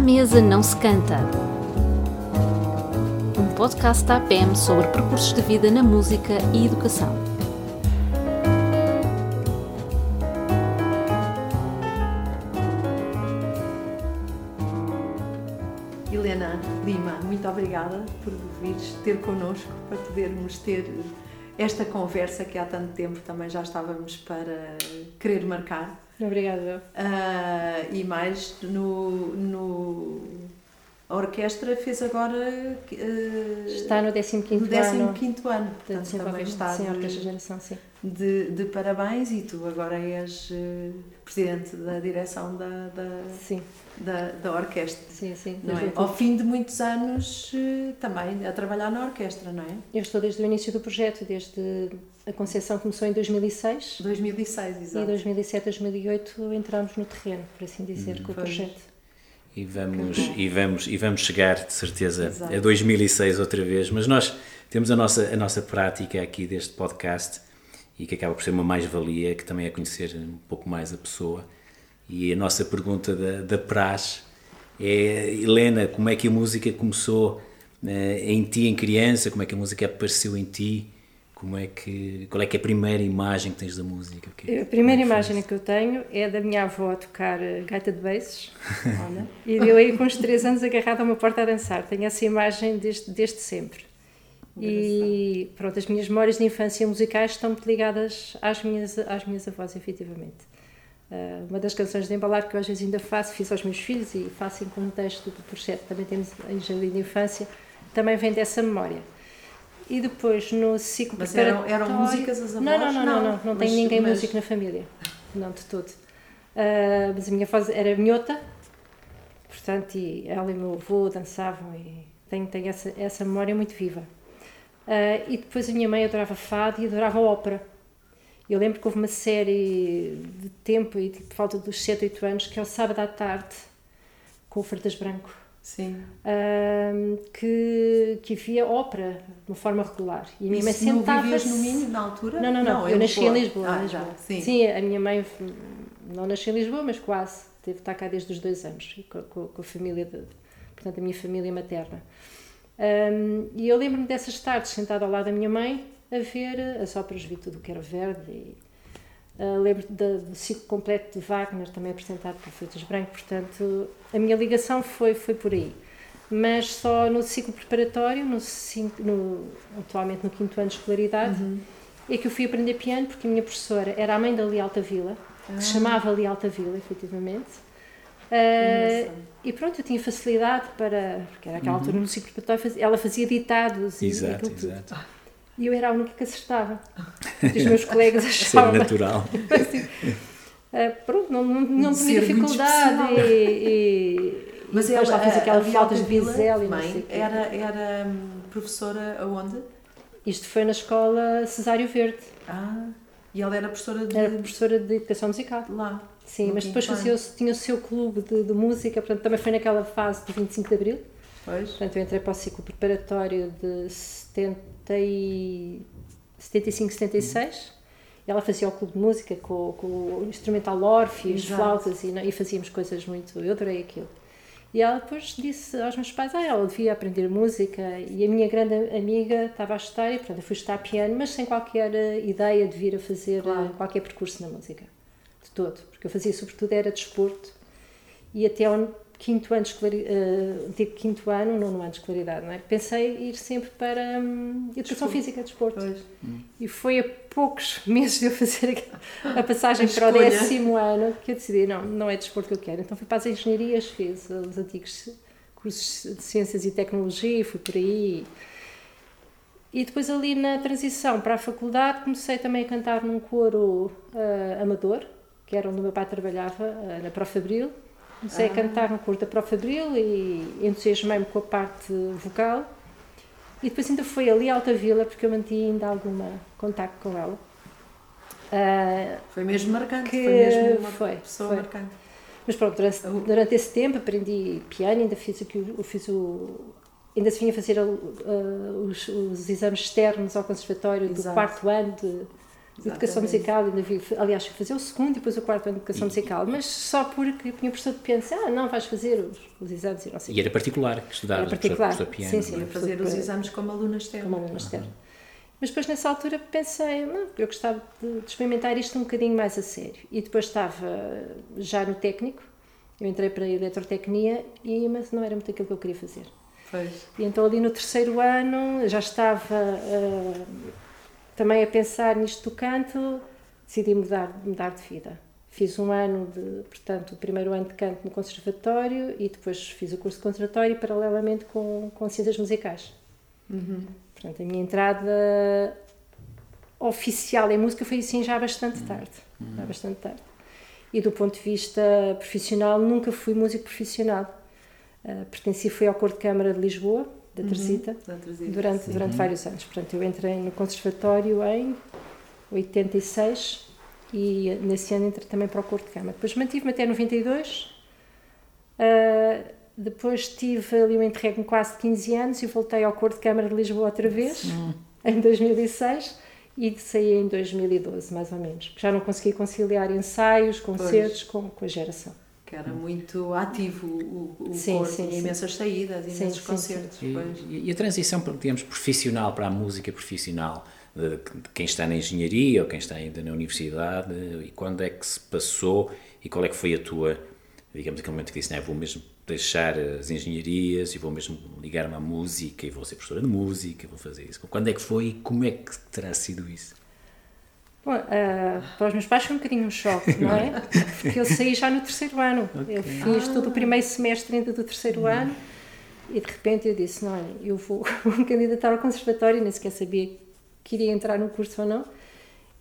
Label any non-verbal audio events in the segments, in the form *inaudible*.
À mesa não se canta. Um podcast da APM sobre percursos de vida na música e educação. Helena Lima, muito obrigada por vires ter connosco para podermos ter esta conversa que há tanto tempo também já estávamos para querer marcar. Obrigada. Uh, e mais no, no a orquestra fez agora. Uh, está no 15 no 15 ano. Ano. Portanto, também está sim, a Orquestra Geração, sim. De, de, parabéns e tu agora és uh, presidente da direção da, da, sim. da, da orquestra. Sim, sim. Não é? Ao fim de muitos anos uh, também a trabalhar na orquestra, não é? Eu estou desde o início do projeto, desde a concepção começou em 2006. 2006, exato. E 2007, 2008 entramos no terreno, por assim dizer, hum, com o projeto. E vamos, e, vamos, e vamos chegar, de certeza, Exato. a 2006 outra vez. Mas nós temos a nossa, a nossa prática aqui deste podcast e que acaba por ser uma mais-valia, que também é conhecer um pouco mais a pessoa. E a nossa pergunta da, da praxe é, Helena, como é que a música começou eh, em ti, em criança? Como é que a música apareceu em ti? Como é que, qual é que é a primeira imagem que tens da música? Que, a primeira imagem que eu tenho é da minha avó a tocar eh, gaita de bases e eu aí com uns 3 anos agarrada a uma porta a dançar. Tenho essa imagem desde, desde sempre. E pronto, as minhas memórias de infância musicais estão muito ligadas às minhas, às minhas avós, efetivamente. Uh, uma das canções de embalar que eu às vezes ainda faço, fiz aos meus filhos e faço em contexto do projeto, também temos em Jardim de Infância, também vem dessa memória. E depois no ciclo Mas eram, eram músicas as avós? Não, não, não, não, não, não, tem ninguém mas... músico na família. Não, de todo. Uh, mas a minha avó era minhota, portanto, e ela e o meu avô dançavam e tenho, tenho essa, essa memória muito viva. Uh, e depois a minha mãe adorava fado e adorava ópera. Eu lembro que houve uma série de tempo, e tipo, falta dos 7, 8 anos, que é o sábado à tarde, com o Fertas Branco. Sim. Uh, que, que havia ópera de uma forma regular. E a minha mãe sentava-se. no Minho na altura? Não, não, não. não eu nasci em Lisboa. Ah, Lisboa. Já, sim. sim, a minha mãe não nasceu em Lisboa, mas quase. Teve estar cá desde os dois anos, com, com a família, de, portanto, a minha família materna. Um, e eu lembro-me dessas tardes, sentada ao lado da minha mãe, a ver as óperas, vi tudo o que era verde. E, Uh, lembro do ciclo completo de Wagner, também apresentado por Freitas Branco, portanto, a minha ligação foi, foi por aí. Mas só no ciclo preparatório, no, cinco, no atualmente no quinto ano de escolaridade, uhum. é que eu fui aprender piano, porque a minha professora era a mãe da Li Alta Vila, ah. que se chamava Li Alta Vila, efetivamente. Uh, e pronto, eu tinha facilidade para. Porque era aquela uhum. altura no ciclo preparatório, ela fazia ditados exato, e exato. tudo. E eu era a única que acertava. *laughs* Os meus colegas achavam. Ser natural. *laughs* assim, uh, pronto, não, não, não tinha dificuldade. E, e, Mas e ela já fez aquelas flautas de bisel e mãe era, era hum, professora aonde? Isto foi na escola Cesário Verde. Ah, e ela era professora de. Era professora de educação musical. Lá. Sim, mas depois fazia, tinha o seu clube de, de, música, portanto também foi naquela fase do 25 de Abril. Pois. Portanto eu entrei para o ciclo preparatório de 70 e 75, 76. Ela fazia o clube de música com, com o instrumental Orpheus, flautas e, e fazíamos coisas muito. Eu adorei aquilo. E ela depois disse aos meus pais: ah, ela devia aprender música. E a minha grande amiga estava a estudar, e portanto eu fui estudar piano, mas sem qualquer eh, ideia de vir a fazer claro. Eh, qualquer percurso na música. De todo. Porque eu fazia, sobretudo, era desporto. E até quinto ano de escolaridade, uh, quinto ano, nono ano de escolaridade, não é? Pensei ir sempre para um, educação Desculpa. física, desporto. De hum. E foi a poucos *laughs* meses de eu fazer a passagem a para o décimo ano que eu decidi, não, não é desporto que eu quero. Então fui para as engenharias, fiz os antigos cursos de ciências e tecnologia, fui por aí. E depois ali na transição para a faculdade comecei também a cantar num coro uh, amador, que era onde o meu pai trabalhava, uh, na Prof. Abril Comecei ah. a cantar no curta para o Fabril e entusiasmei-me com a parte vocal. E depois ainda foi ali a Alta Vila, porque eu mantinha ainda algum contacto com ela. Uh, foi mesmo marcante, que foi mesmo uma foi, pessoa foi. marcante. Mas pronto, durante, durante, esse tempo aprendi piano, ainda fiz, aqui, eu fiz o, ainda se vinha fazer uh, os, os, exames externos ao conservatório Exato. do quarto ano de, educação musical, ainda vi, aliás, fui fazer o segundo e depois o quarto ano de educação e, musical, mas só porque tinha professor de piano, ah, não, vais fazer os, os exames e não sei. E era particular, que estudava era particular. professor piano. Sim, sim, é? fazer os exames como aluna externa. Como aluna externa. Mas depois nessa altura pensei, não, eu gostava de, de, experimentar isto um bocadinho mais a sério. E depois estava já no técnico, eu entrei para a eletrotecnia, e, mas não era muito aquilo que eu queria fazer. Pois. E então ali no terceiro ano já estava uh, também a pensar nisto do canto, decidi mudar, mudar de vida. Fiz um ano de, portanto, o primeiro ano de canto no conservatório e depois fiz o curso de conservatório paralelamente com, com ciências musicais. Uhum. Portanto, a minha entrada oficial em música foi assim já bastante tarde. Uhum. Já bastante tarde. E do ponto de vista profissional, nunca fui músico profissional. Uh, pertenci fui ao Coro de Câmara de Lisboa, da Teresita, uhum. durante, durante vários anos. Portanto, eu entrei no conservatório em 86 e nesse ano entrei também para o Coro de Câmara. Depois mantive-me até 92. Uh, depois tive ali um interregno quase de 15 anos e voltei ao Coro de Câmara de Lisboa outra vez, em 2006, e saí em 2012, mais ou menos. Já não consegui conciliar ensaios, concertos com, com a geração. Que era muito ativo o, o sim, coro, sim, imensas sim. saídas, imensos sim, concertos. E, e, a transição, digamos, profissional para a música profissional, de, de quem está na engenharia ou quem está ainda na universidade, e quando é que se passou e qual é que foi a tua, digamos, aquele momento que disse, não, vou mesmo deixar as engenharias e vou mesmo ligar-me à música e vou ser professora de música, vou fazer isso. Quando é que foi e como é que terá sido isso? Bom, uh, para os meus pais foi um bocadinho um choque, *laughs* não é? Porque eu saí já no terceiro ano. Okay. Eu fiz ah. todo o primeiro semestre ainda do terceiro uhum. ano e de repente eu disse: Não, eu vou *laughs* me candidatar ao conservatório, nem sequer sabia que iria entrar no curso ou não.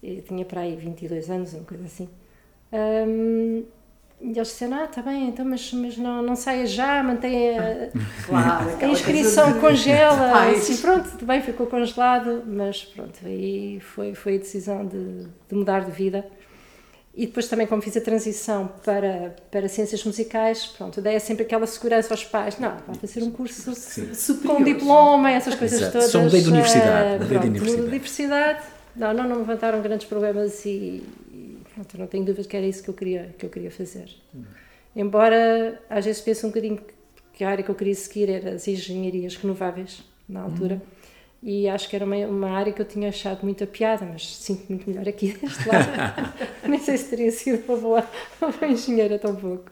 Eu tinha para aí 22 anos, uma coisa assim. Um, e eles disseram, ah, está bem, então, mas, mas não, não saia já, mantenha claro, a *laughs* inscrição, de... congela. *laughs* Assim, pronto, tudo bem, ficou congelado, mas pronto, aí foi, foi a decisão de, de mudar de vida. E depois também, como fiz a transição para, para ciências musicais, pronto, dei sempre aquela segurança aos pais. Não, vai fazer um curso com diploma, essas coisas Exato. todas. Só mudei de universidade. Mudei pronto, de universidade. universidade. Não, não, não me levantaram grandes problemas e, Pronto, não tenho dúvidas que era isso que eu queria, que eu queria fazer. Hum. Embora às vezes pense um bocadinho que a área que eu queria seguir era as engenharias renováveis, na altura. Hum. E acho que era uma, uma área que eu tinha achado muita piada, mas sinto muito melhor aqui *laughs* deste lado. *laughs* Nem sei se teria sido uma boa, uma boa engenheira tão pouco.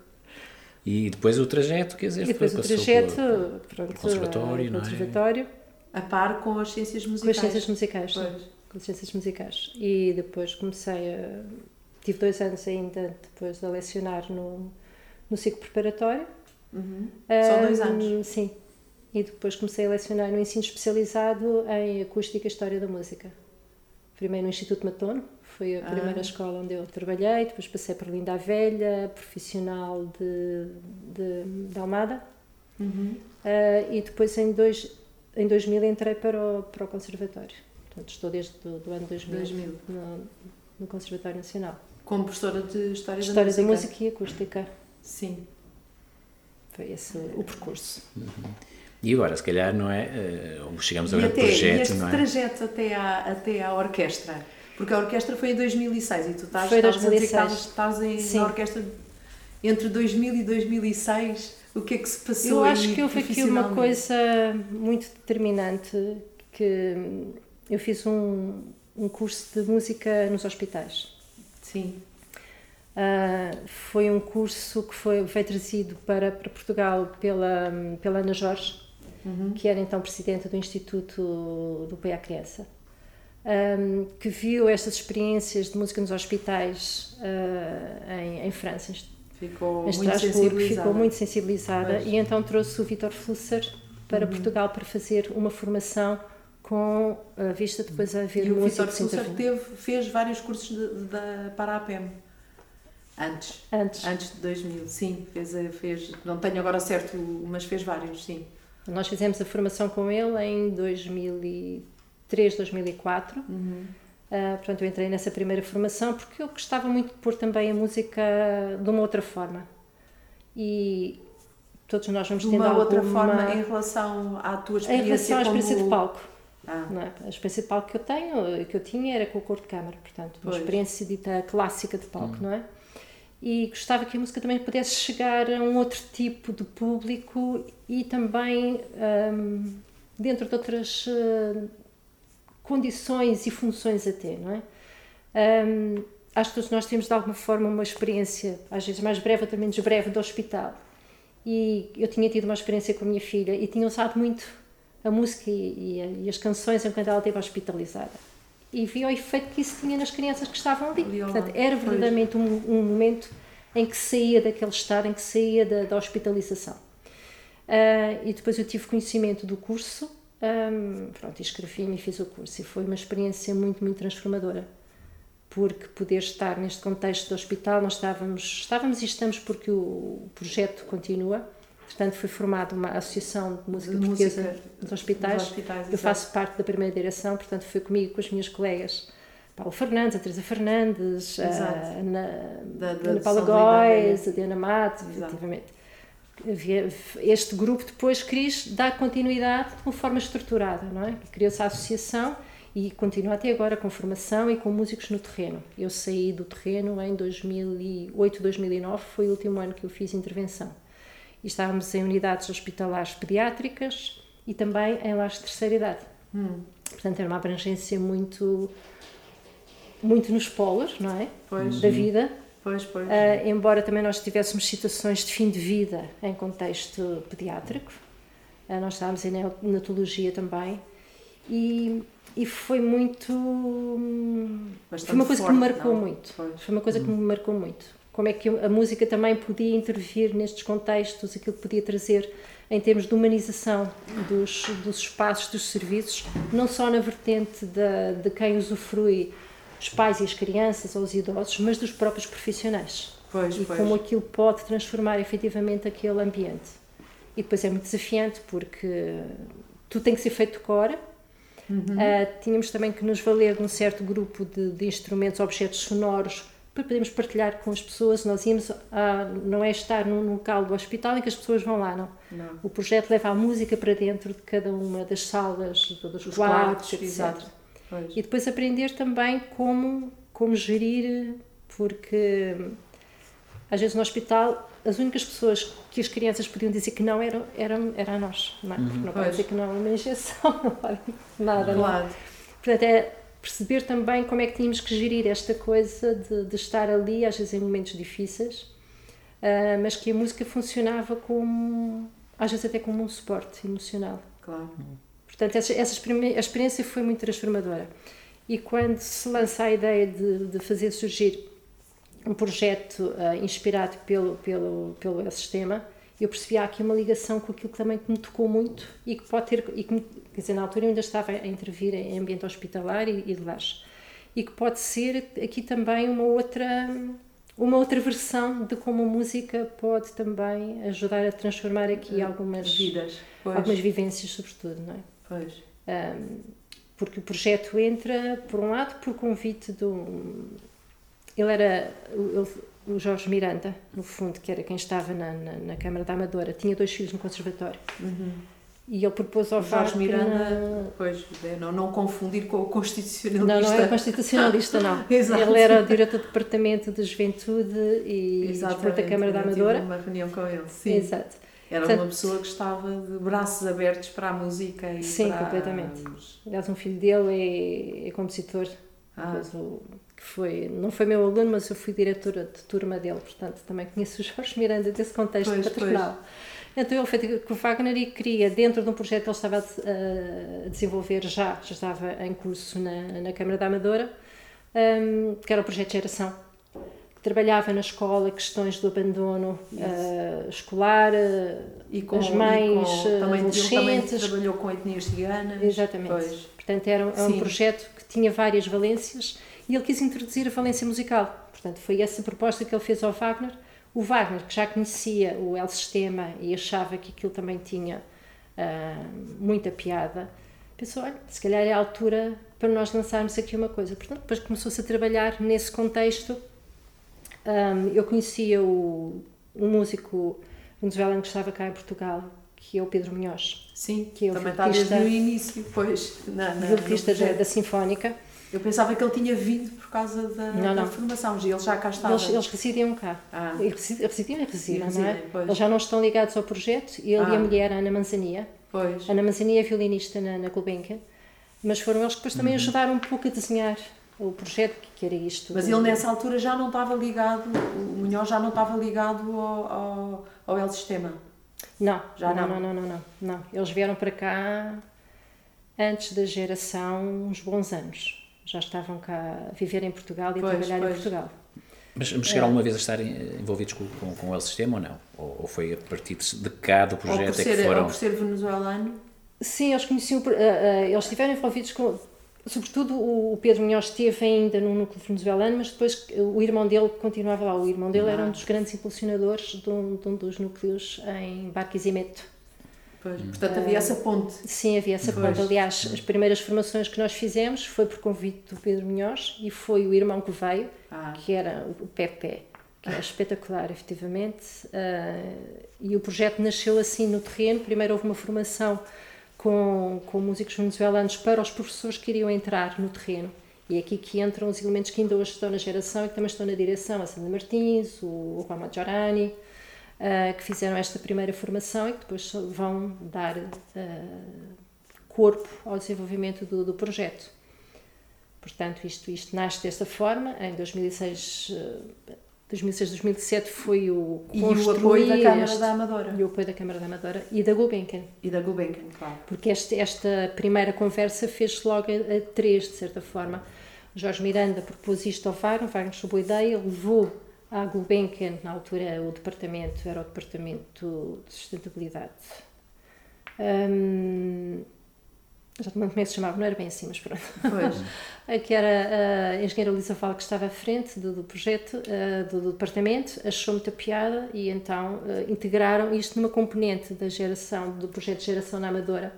E depois o trajeto, quer dizer, e depois o trajeto, por, pronto, conservatório, não é? conservatório. A par com as ciências musicais. Com as ciências musicais, pois. com as ciências musicais. E depois comecei a tive dois anos ainda depois de lecionar no, no ciclo preparatório. Uhum. Só dois anos? Sim. E depois comecei a lecionar no ensino especializado em acústica e história da música. Primeiro no Instituto Matono, foi a primeira ah. escola onde eu trabalhei, depois passei para Linda a Velha, profissional de, de, de Almada. Uhum. Uh, e depois em, dois, em 2000 entrei para o, para o conservatório. Portanto, estou desde o ano 2000, 2000. No, no Conservatório Nacional. Como professora de História, História da, música. da Música e Acústica. Sim. Foi esse o percurso. Uhum. E agora, se calhar, não é? Uh, chegamos ao grande projeto, este não é? trajeto até à, até à orquestra. Porque a orquestra foi em 2006 e tu estás, foi estás 2006. a dizer que estás, em, na orquestra entre 2000 e 2006. O que é que se passou Eu acho que houve aqui uma coisa muito determinante que eu fiz um, um curso de música nos hospitais Sim. Uh, foi um curso que foi, foi trazido para, para Portugal pela, pela Ana Jorge, uhum. que era então presidenta do Instituto do Pai à Criança, um, que viu estas experiências de música nos hospitais uh, em, em França, ficou em muito sensibilizada. ficou muito sensibilizada pois. e então trouxe o Vitor Flusser para uhum. Portugal para fazer uma formação com a vista depois a ver e o Vitor Sousa teve fez vários cursos de, de, para a APEM antes. Antes. Antes de 2000 sim fez fez não tenho agora certo mas fez vários sim. Nós fizemos a formação com ele em 2003 2004 uhum. Uh, portanto, eu entrei nessa primeira formação porque eu gostava muito de pôr também a música de uma outra forma. E todos nós vamos de tendo uma alguma... outra forma em relação à tua experiência Em relação à experiência como... de palco Ah. É? A experiência de palco que eu tenho, que eu tinha, era com o cor de câmara, portanto, uma pois. experiência dita clássica de palco, hum. não é? E gostava que a música também pudesse chegar a um outro tipo de público e também um, dentro de outras uh, condições e funções até, não é? Um, acho que todos nós temos de alguma forma uma experiência, às vezes mais breve, ou menos breve, do hospital. E eu tinha tido uma experiência com a minha filha e tinha usado muito a música e, e, e as canções enquanto ela esteve hospitalizada. E vi o efeito que isso tinha nas crianças que estavam ali. Portanto, era verdadeiramente um, um, momento em que saía daquele estado, em que saía da, da hospitalização. Uh, e depois eu tive conhecimento do curso, um, pronto, inscrevi-me e fiz o curso. E foi uma experiência muito, muito transformadora porque poder estar neste contexto do hospital, nós estávamos, estávamos e estamos porque o projeto continua. Portanto, foi formada uma associação de música de portuguesa música dos hospitais. Dos hospitais eu faço parte da primeira direção, portanto, foi comigo com as minhas colegas. Paulo Fernandes, a Teresa Fernandes, a Ana, da, da, Ana Paula Góes, a Diana Matos, efetivamente. Este grupo depois quis dar continuidade de uma forma estruturada, não é? Criou-se a associação e continua até agora com formação e com músicos no terreno. Eu saí do terreno em 2008, 2009, foi o último ano que eu fiz intervenção. E estávamos em unidades hospitalares pediátricas e também em lares de terceira idade. Hum. Portanto, era uma abrangência muito muito nos polos, não é? Pois. Da vida. Pois, pois. Uh, embora também nós tivéssemos situações de fim de vida em contexto pediátrico. Uh, nós estávamos em neonatologia também. E e foi muito. Bastante foi uma coisa forte, que me marcou não? muito. Foi. foi uma coisa que me marcou muito. Como é que a música também podia intervir nestes contextos, aquilo que podia trazer em termos de humanização dos, dos espaços, dos serviços, não só na vertente de, de quem usufrui, os pais e as crianças ou os idosos, mas dos próprios profissionais. Pois, e pois. como aquilo pode transformar efetivamente aquele ambiente. E depois é muito desafiante porque tudo tem que ser feito de cor, Uhum. Uh, tínhamos também que nos valer de um certo grupo de, de, instrumentos, objetos sonoros, para podermos partilhar com as pessoas. Nós íamos, a, não é estar num local do hospital em que as pessoas vão lá, não. não. O projeto leva a música para dentro de cada uma das salas, dos Os quartos, etc. Exato. E depois aprender também como, como gerir, porque às vezes no hospital as únicas pessoas que as crianças podiam dizer que não eram, eram, nós, não é? Porque não pode dizer que não é uma injeção, *laughs* não nada, claro. não é? Portanto, é perceber também como é que tínhamos que gerir esta coisa de, de estar ali, às vezes em momentos difíceis, uh, mas que a música funcionava como, às vezes até como um suporte emocional. Claro. Portanto, essa, essa a experiência foi muito transformadora. E quando se lança a ideia de, de fazer surgir um projeto uh, inspirado pelo, pelo, pelo sistema, eu percebi aqui uma ligação com aquilo que também me tocou muito e que pode ter, e que, quer dizer, na altura eu ainda estava a intervir em ambiente hospitalar e, e de lares, e que pode ser aqui também uma outra uma outra versão de como a música pode também ajudar a transformar aqui algumas vidas, algumas vivências sobretudo, não é? Pois. Um, porque o projeto entra, por um lado, por convite do, ele era ele, o Jorge Miranda, no fundo, que era quem estava na, na, na Câmara da Amadora, tinha dois filhos no conservatório. Uhum. E ele propôs ao Jorge Miranda, pois, é, não, não confundir com o constitucionalista. Não, não era constitucionalista, não. *laughs* ele era o diretor do Departamento de Juventude e Desporto da Câmara da Amadora. uma reunião com ele, sim. Exato. Era Portanto, uma pessoa que estava de braços abertos para a música e Sim, para... completamente. Aliás, um filho dele é, é compositor. Que foi, não foi meu aluno, mas eu fui diretora de turma dele, portanto também conheço o Jorge Miranda desse contexto pois. Pois. Então ele fez com o Wagner e queria, dentro de um projeto que ele estava a, desenvolver já, já estava em curso na, na Câmara da Amadora, um, que era o projeto Geração, que trabalhava na escola questões do abandono uh, escolar, uh, e com, as mães, e com, também, adolescentes. Ele também trabalhou com etnias ciganas. Exatamente. Pois. Portanto, era, era um projeto que tinha várias valências e ele quis introduzir a valência musical. Portanto, foi essa proposta que ele fez ao Wagner. O Wagner, que já conhecia o El Sistema e achava que aquilo também tinha uh, muita piada, pensou: olha, se calhar é a altura para nós lançarmos aqui uma coisa. Portanto, depois começou-se a trabalhar nesse contexto. Um, eu conhecia o, um músico venezuelano que estava cá em Portugal, que é o Pedro Munhoz. Sim, que é o também está desde o início, pois, na, na, vocalista da, da Sinfónica. Eu pensava que ele tinha vindo por causa da, não, não. da formação, e eles já cá estavam. Eles, eles residiam cá. Ah. Residiam e residem, não é? Pois. Eles já não estão ligados ao projeto, ele ah. e a mulher, Ana Manzania. Pois. Ana Manzania é violinista na, na Gulbenkian, mas foram eles que depois também uhum. ajudaram um pouco a desenhar o projeto que era isto. Mas ele nessa altura já não estava ligado, o Munhoz já não estava ligado ao, ao, ao El Sistema? Não, já não, não, não, não, não, não. Eles vieram para cá antes da geração uns bons anos. Já estavam cá a viver em Portugal e pois, a trabalhar pois. em Portugal. Mas, mas chegaram é. alguma vez a estar envolvidos com, com, com o El Sistema ou não? Ou, ou, foi a partir de cá do projeto ser, é que foram... Ou por ser venezuelano? Sim, eles conheciam, uh, uh, eles estiveram envolvidos com, sobretudo o Pedro Munhoz esteve ainda no núcleo venezuelano, mas depois o irmão dele continuava lá. O irmão dele ah. era um dos grandes impulsionadores de um, de um dos núcleos em Barquisimeto. Pois, portanto havia essa ponte. Sim, havia essa pois. ponte. Aliás, as primeiras formações que nós fizemos foi por convite do Pedro Munhoz e foi o irmão que veio, ah. que era o Pepe, que é espetacular, efetivamente. Uh, e o projeto nasceu assim no terreno. Primeiro houve uma formação com, com músicos venezuelanos para os professores que iriam entrar no terreno. E é aqui que entram os elementos que ainda hoje estão na geração e que também estão na direção, a Sandra Martins, o Juan uh, que fizeram esta primeira formação e que depois vão dar uh, corpo ao desenvolvimento do, do, projeto. Portanto, isto, isto nasce desta forma. Em 2006 2006, 2007 foi o E o apoio da Câmara este, da Amadora. E o apoio da Câmara da Amadora e da Gulbenkian. E da Gulbenkian, claro. Porque este, esta primeira conversa fez-se logo a, a, três, de certa forma. Jorge Miranda propôs isto ao Wagner, Wagner soube a ideia, levou à Gulbenkian, na altura o departamento, era o Departamento de Sustentabilidade. Um, já não como é que se chamava, não era bem assim, mas pronto. Pois. *laughs* que era a engenheira Lisa Val que estava à frente do, do projeto, uh, do, do, departamento, achou muita piada e então uh, integraram isto numa componente da geração, do projeto geração na Amadora,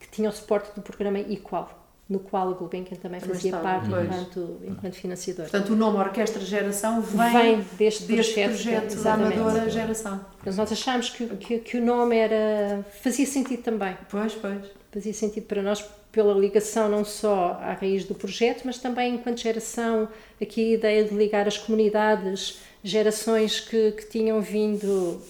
que tinha o suporte do programa Equal, no qual a Gulbenkian também fazia parte enquanto, enquanto financiador. Portanto, o nome Orquestra Geração vem, vem deste, deste projeto, projeto da Amadora Geração. Mas nós achámos que, que, que o nome era fazia sentido também. Pois, pois fazia sentido para nós pela ligação não só à raiz do projeto, mas também enquanto geração, aqui a ideia de ligar as comunidades, gerações que, que tinham vindo,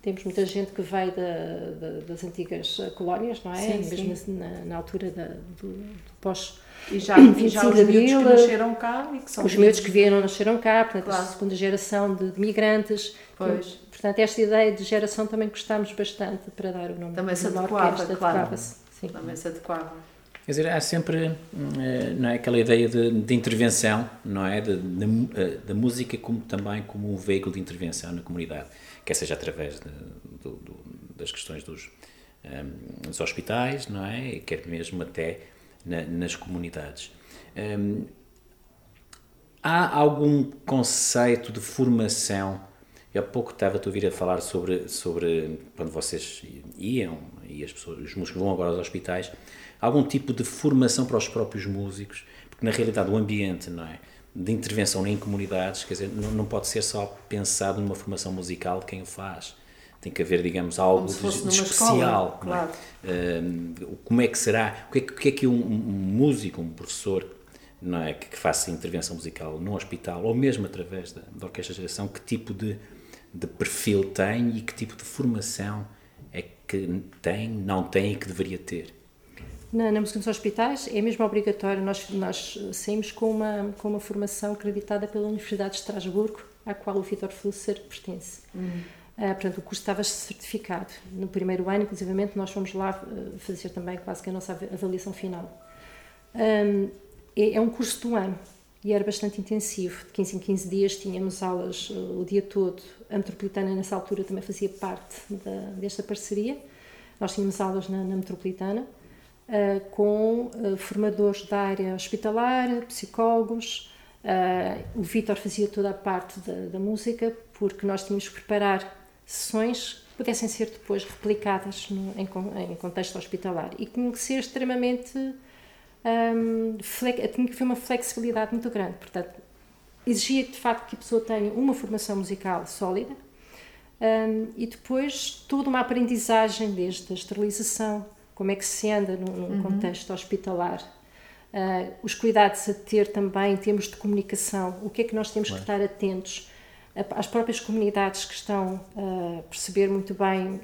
temos muita gente que veio da, da, das antigas colónias, não é? Sim, Mesmo sim. Na, na, altura da, do, do pós... E já, e já os miúdos que nasceram cá e que são... Os miúdos que vieram nasceram cá, portanto, claro. a segunda geração de, de migrantes. Pois. Portanto, esta ideia de geração também gostámos bastante para dar o nome também se adequava, claro. Sim. Também se adequava. Quer dizer, há sempre eh, não é, aquela ideia de, de intervenção, não é? De, de, eh, da música como, também como um veículo de intervenção na comunidade, quer seja através de, do, do, das questões dos, um, dos hospitais, não é? E quer mesmo até na, nas comunidades. Um, há algum conceito de formação? Eu há pouco estava a ouvir a falar sobre, sobre quando vocês iam e as pessoas, os músicos vão agora aos hospitais, algum tipo de formação para os próprios músicos, porque na realidade o ambiente, não é? De intervenção em comunidades, quer dizer, não, não pode ser só pensado numa formação musical de quem o faz. Tem que haver, digamos, algo de, de especial. Escola, claro. é? Uh, como é que será? O que é, que, é que um, um, músico, um professor, não é, que, que, faça intervenção musical num hospital, ou mesmo através da, da orquestra de geração, que tipo de, de perfil tem e que tipo de formação que tem, não tem e que deveria ter? Na, na música dos hospitais é mesmo obrigatório. Nós, nós saímos com uma, com uma formação acreditada pela Universidade de Estrasburgo, à qual o Vitor Flusser pertence. Uhum. Uh, portanto, o curso estava certificado. No primeiro ano, inclusive, nós fomos lá uh, fazer também quase que a nossa avaliação final. Um, é, é, um curso de um ano e era bastante intensivo. De 15 em 15 dias tínhamos aulas uh, o dia todo. A Metropolitana, nessa altura, também fazia parte da, desta parceria. Nós tínhamos aulas na, na Metropolitana uh, com uh, formadores da área hospitalar, psicólogos. o Vítor fazia toda a parte da, da, música, porque nós tínhamos que preparar sessões que pudessem ser depois replicadas no, em, em contexto hospitalar e que tinham que ser extremamente um, tinha que haver uma flexibilidade muito grande. Portanto, exigia de facto que a pessoa tenha uma formação musical sólida, Um, e depois toda uma aprendizagem desde a esterilização, como é que se anda num, uhum. contexto hospitalar, uh, os cuidados a ter também em termos de comunicação, o que é que nós temos que estar atentos às próprias comunidades que estão a perceber muito bem.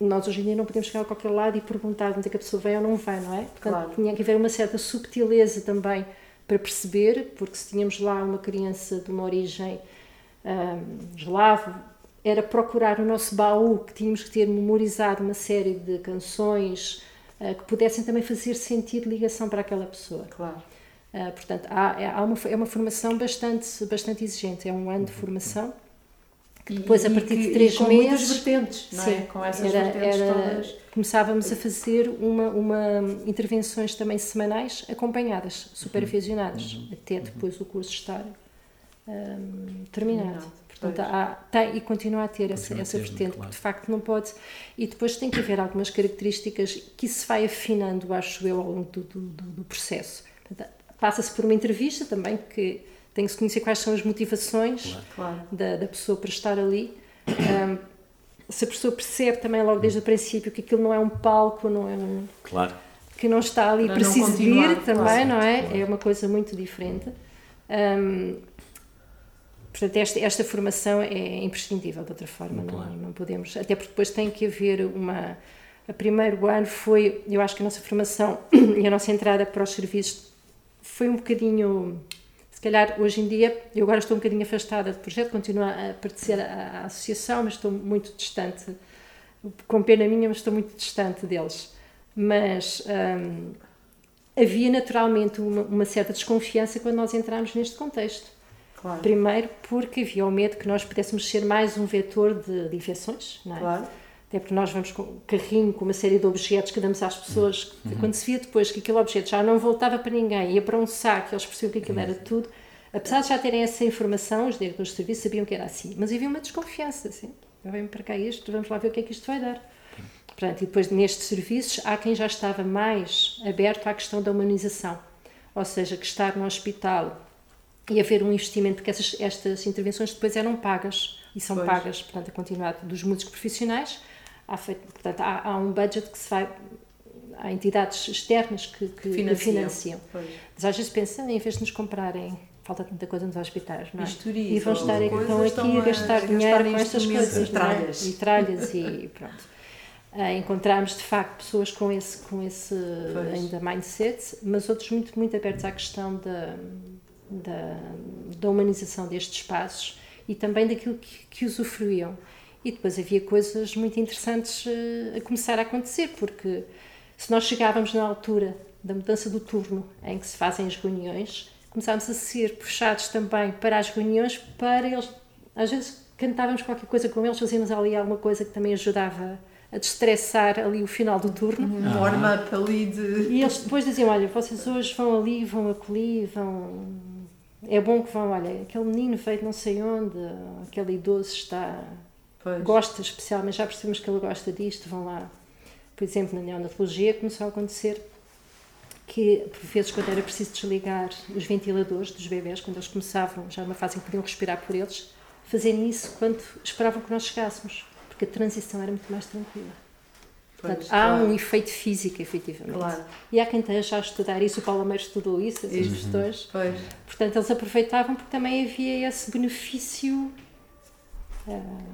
Nós hoje em dia não podemos chegar a qualquer lado e perguntar onde é que a pessoa vem ou não vem, não é? Portanto, claro. tinha que haver uma certa subtileza também para perceber, porque se tínhamos lá uma criança de uma origem um, eslavo, era procurar o nosso baú, que tínhamos que ter memorizado uma série de canções uh, que pudessem também fazer sentido ligação para aquela pessoa. Claro. Uh, portanto, há, é, há uma, é uma formação bastante, bastante exigente, é um ano de formação. Que depois, a partir que, de três e com meses. muitas vertentes, não é? Sim, Com essas era, vertentes era, todas. Começávamos a fazer uma, uma intervenções também semanais acompanhadas, supervisionadas, uhum. até depois o curso estar um, terminado. Portanto, há, tem e continua a ter continua essa, essa vertente, claro. porque de facto não pode. E depois tem que haver algumas características que se vai afinando, acho eu, ao longo do, do, do processo. Passa-se por uma entrevista também, que tem que se conhecer quais são as motivações claro. da, da, pessoa para estar ali. Um, se a pessoa percebe também logo desde o princípio que aquilo não é um palco, não é um. Claro. Que não está ali para, para se exibir também, claro, não é? Claro. É uma coisa muito diferente. Um, Portanto, esta, esta formação é imprescindível, de outra forma, não, não podemos. Até porque depois tem que haver uma. O primeiro ano foi, eu acho que a nossa formação *clears throat* e a nossa entrada para os serviços foi um bocadinho. Se calhar hoje em dia, eu agora estou um bocadinho afastada do projeto, continuo a pertencer à, à associação, mas estou muito distante, com pena minha, mas estou muito distante deles. Mas hum, havia naturalmente uma, uma certa desconfiança quando nós entramos neste contexto Claro. Primeiro porque havia o medo que nós pudéssemos ser mais um vetor de, de infecções, não é? Claro. Até porque nós vamos com um carrinho com uma série de objetos que damos às pessoas. Uhum. Quando se via depois que aquele objeto já não voltava para ninguém, ia para um saco, eles percebiam que aquilo era uhum. tudo. Apesar de já terem essa informação, os diretores de serviço sabiam que era assim. Mas havia uma desconfiança, assim. Vem para cá isto, vamos lá ver o que é que isto vai dar. Portanto, e depois nestes serviços há quem já estava mais aberto à questão da humanização. Ou seja, que estar no hospital e haver um investimento, porque essas, estas intervenções depois eram pagas e são pois. pagas, portanto, a continuar dos músicos profissionais. Há, feito, portanto, há, há, um budget que se vai. Há entidades externas que, que financiam. financiam. Mas às vezes pensam, em vez de nos comprarem falta tanta coisa nos hospitais, não é? Misturista, e vão estar, estão aqui a gastar dinheiro com estas coisas, tralhas. É? E tralhas e *laughs* pronto. Uh, encontramos de facto pessoas com esse, com esse ainda mindset, mas outros muito, muito abertos à questão da, da, da humanização destes espaços e também daquilo que, que usufruíam. E depois havia coisas muito interessantes uh, a começar a acontecer, porque se nós chegávamos na altura da mudança do turno em que se fazem as reuniões, começámos a ser puxados também para as reuniões, para eles. Às vezes cantávamos qualquer coisa com eles, fazíamos ali alguma coisa que também ajudava a destressar ali o final do turno. Um warm-up ali de. E eles depois diziam: Olha, vocês hoje vão ali, vão acolhi, vão é bom que vão, olha, aquele menino veio de não sei onde, aquele idoso está. Pois. Gosta especialmente, já percebemos que ele gosta disto, vão lá. Por exemplo, na neonatologia começou a acontecer que, por vezes, quando era preciso desligar os ventiladores dos bebés, quando eles começavam, já numa fase em que podiam respirar por eles, fazerem isso quando esperavam que nós chegássemos, porque a transição era muito mais tranquila. Portanto, pois, há claro. um efeito físico, efetivamente. Claro. E há quem esteja a estudar isso, o Paulo Meiro estudou isso, essas uhum. questões. Pois. Portanto, eles aproveitavam porque também havia esse benefício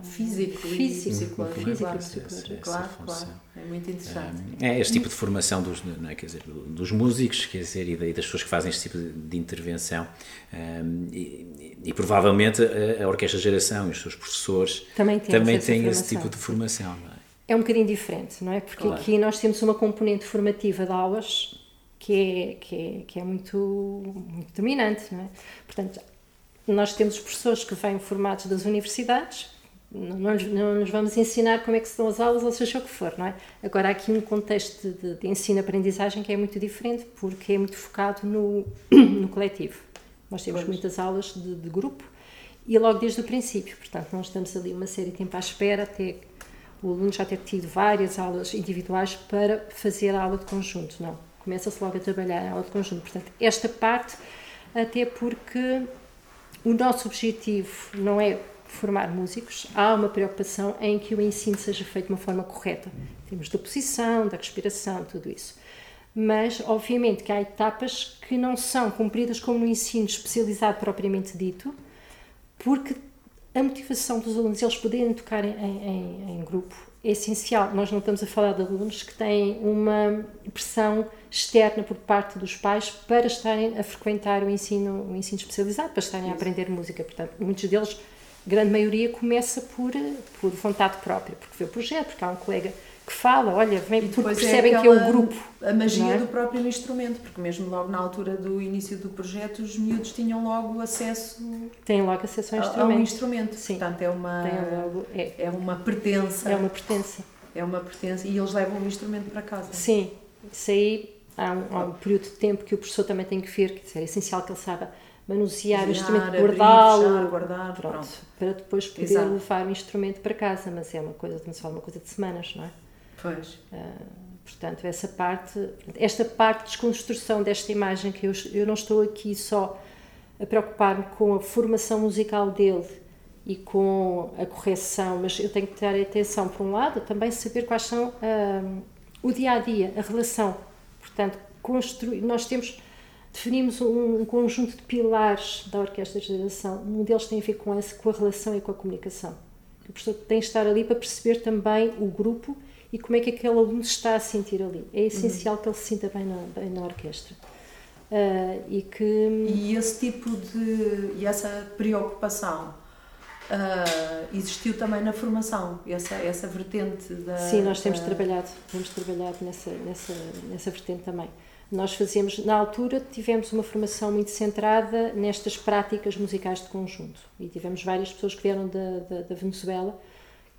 físico, físico, físico, físico, claro, físico, claro, claro, É muito interessante. É, este tipo de formação dos, não é, quer dizer, dos músicos, quer dizer, e das pessoas que fazem este tipo de intervenção, um, e, e, provavelmente a, a Orquestra Geração e os seus professores também, também têm esse tipo de formação. Não é? é um bocadinho diferente, não é? Porque claro. aqui nós temos uma componente formativa de aulas que é, que é, que é muito, muito dominante, não é? Portanto, nós temos professores que vêm formados das universidades, não, não, não, nos vamos ensinar como é que se dão as aulas, ou seja o que for, não é? Agora, há aqui um contexto de, de ensino-aprendizagem que é muito diferente, porque é muito focado no, *clears throat* no coletivo. Nós temos pois. muitas aulas de, de grupo e logo desde o princípio, portanto, nós estamos ali uma série de tempo à espera até o aluno já ter tido várias aulas individuais para fazer a aula de conjunto, não. Começa-se logo a trabalhar a aula de conjunto. Portanto, esta parte, até porque o nosso objetivo não é formar músicos, há uma preocupação em que o ensino seja feito de uma forma correta. Temos da posição, da respiração, tudo isso. Mas, obviamente, que há etapas que não são cumpridas como no ensino especializado propriamente dito, porque a motivação dos alunos, eles poderem tocar em, em, em grupo, é essencial. Nós não estamos a falar de alunos que têm uma pressão externa por parte dos pais para estarem a frequentar o ensino, o ensino especializado, para estarem Isso. a aprender música. Portanto, muitos deles, grande maioria, começa por, por vontade própria, porque vê o projeto, porque há um colega que fala, olha, vem porque é percebem é que é o grupo. A magia é? do próprio instrumento, porque mesmo logo na altura do início do projeto, os miúdos tinham logo acesso. Têm logo acesso ao instrumento. Ao instrumento. Sim. Portanto, é uma. Logo, é. é uma pertença. É uma pertença. É uma pertença. E eles levam o instrumento para casa. Sim. Isso aí há um, há um período de tempo que o professor também tem que ver, que é essencial que ele saiba manusear o instrumento, guardá-lo, guardar, pronto, pronto, para depois poder Exato. levar o instrumento para casa, mas é uma coisa, uma coisa de semanas, não é? Pois. Uh, portanto, essa parte, esta parte de desconstrução desta imagem, que eu, eu não estou aqui só a preocupar-me com a formação musical dele e com a correção, mas eu tenho que ter atenção, por um lado, também saber quais são uh, o dia a dia, a relação. Portanto, construir, nós temos, definimos um, conjunto de pilares da orquestra de geração. Um deles tem a ver com, com a relação e com a comunicação. O professor tem que estar ali para perceber também o grupo e como é que aquele aluno está a sentir ali. É essencial uhum. que ele se sinta bem na, bem na orquestra. Uh, e que e esse tipo de e essa preocupação uh, existiu também na formação essa essa vertente da sim nós temos da... trabalhado temos trabalhado nessa nessa nessa vertente também nós fazíamos na altura tivemos uma formação muito centrada nestas práticas musicais de conjunto e tivemos várias pessoas que vieram da, da, da Venezuela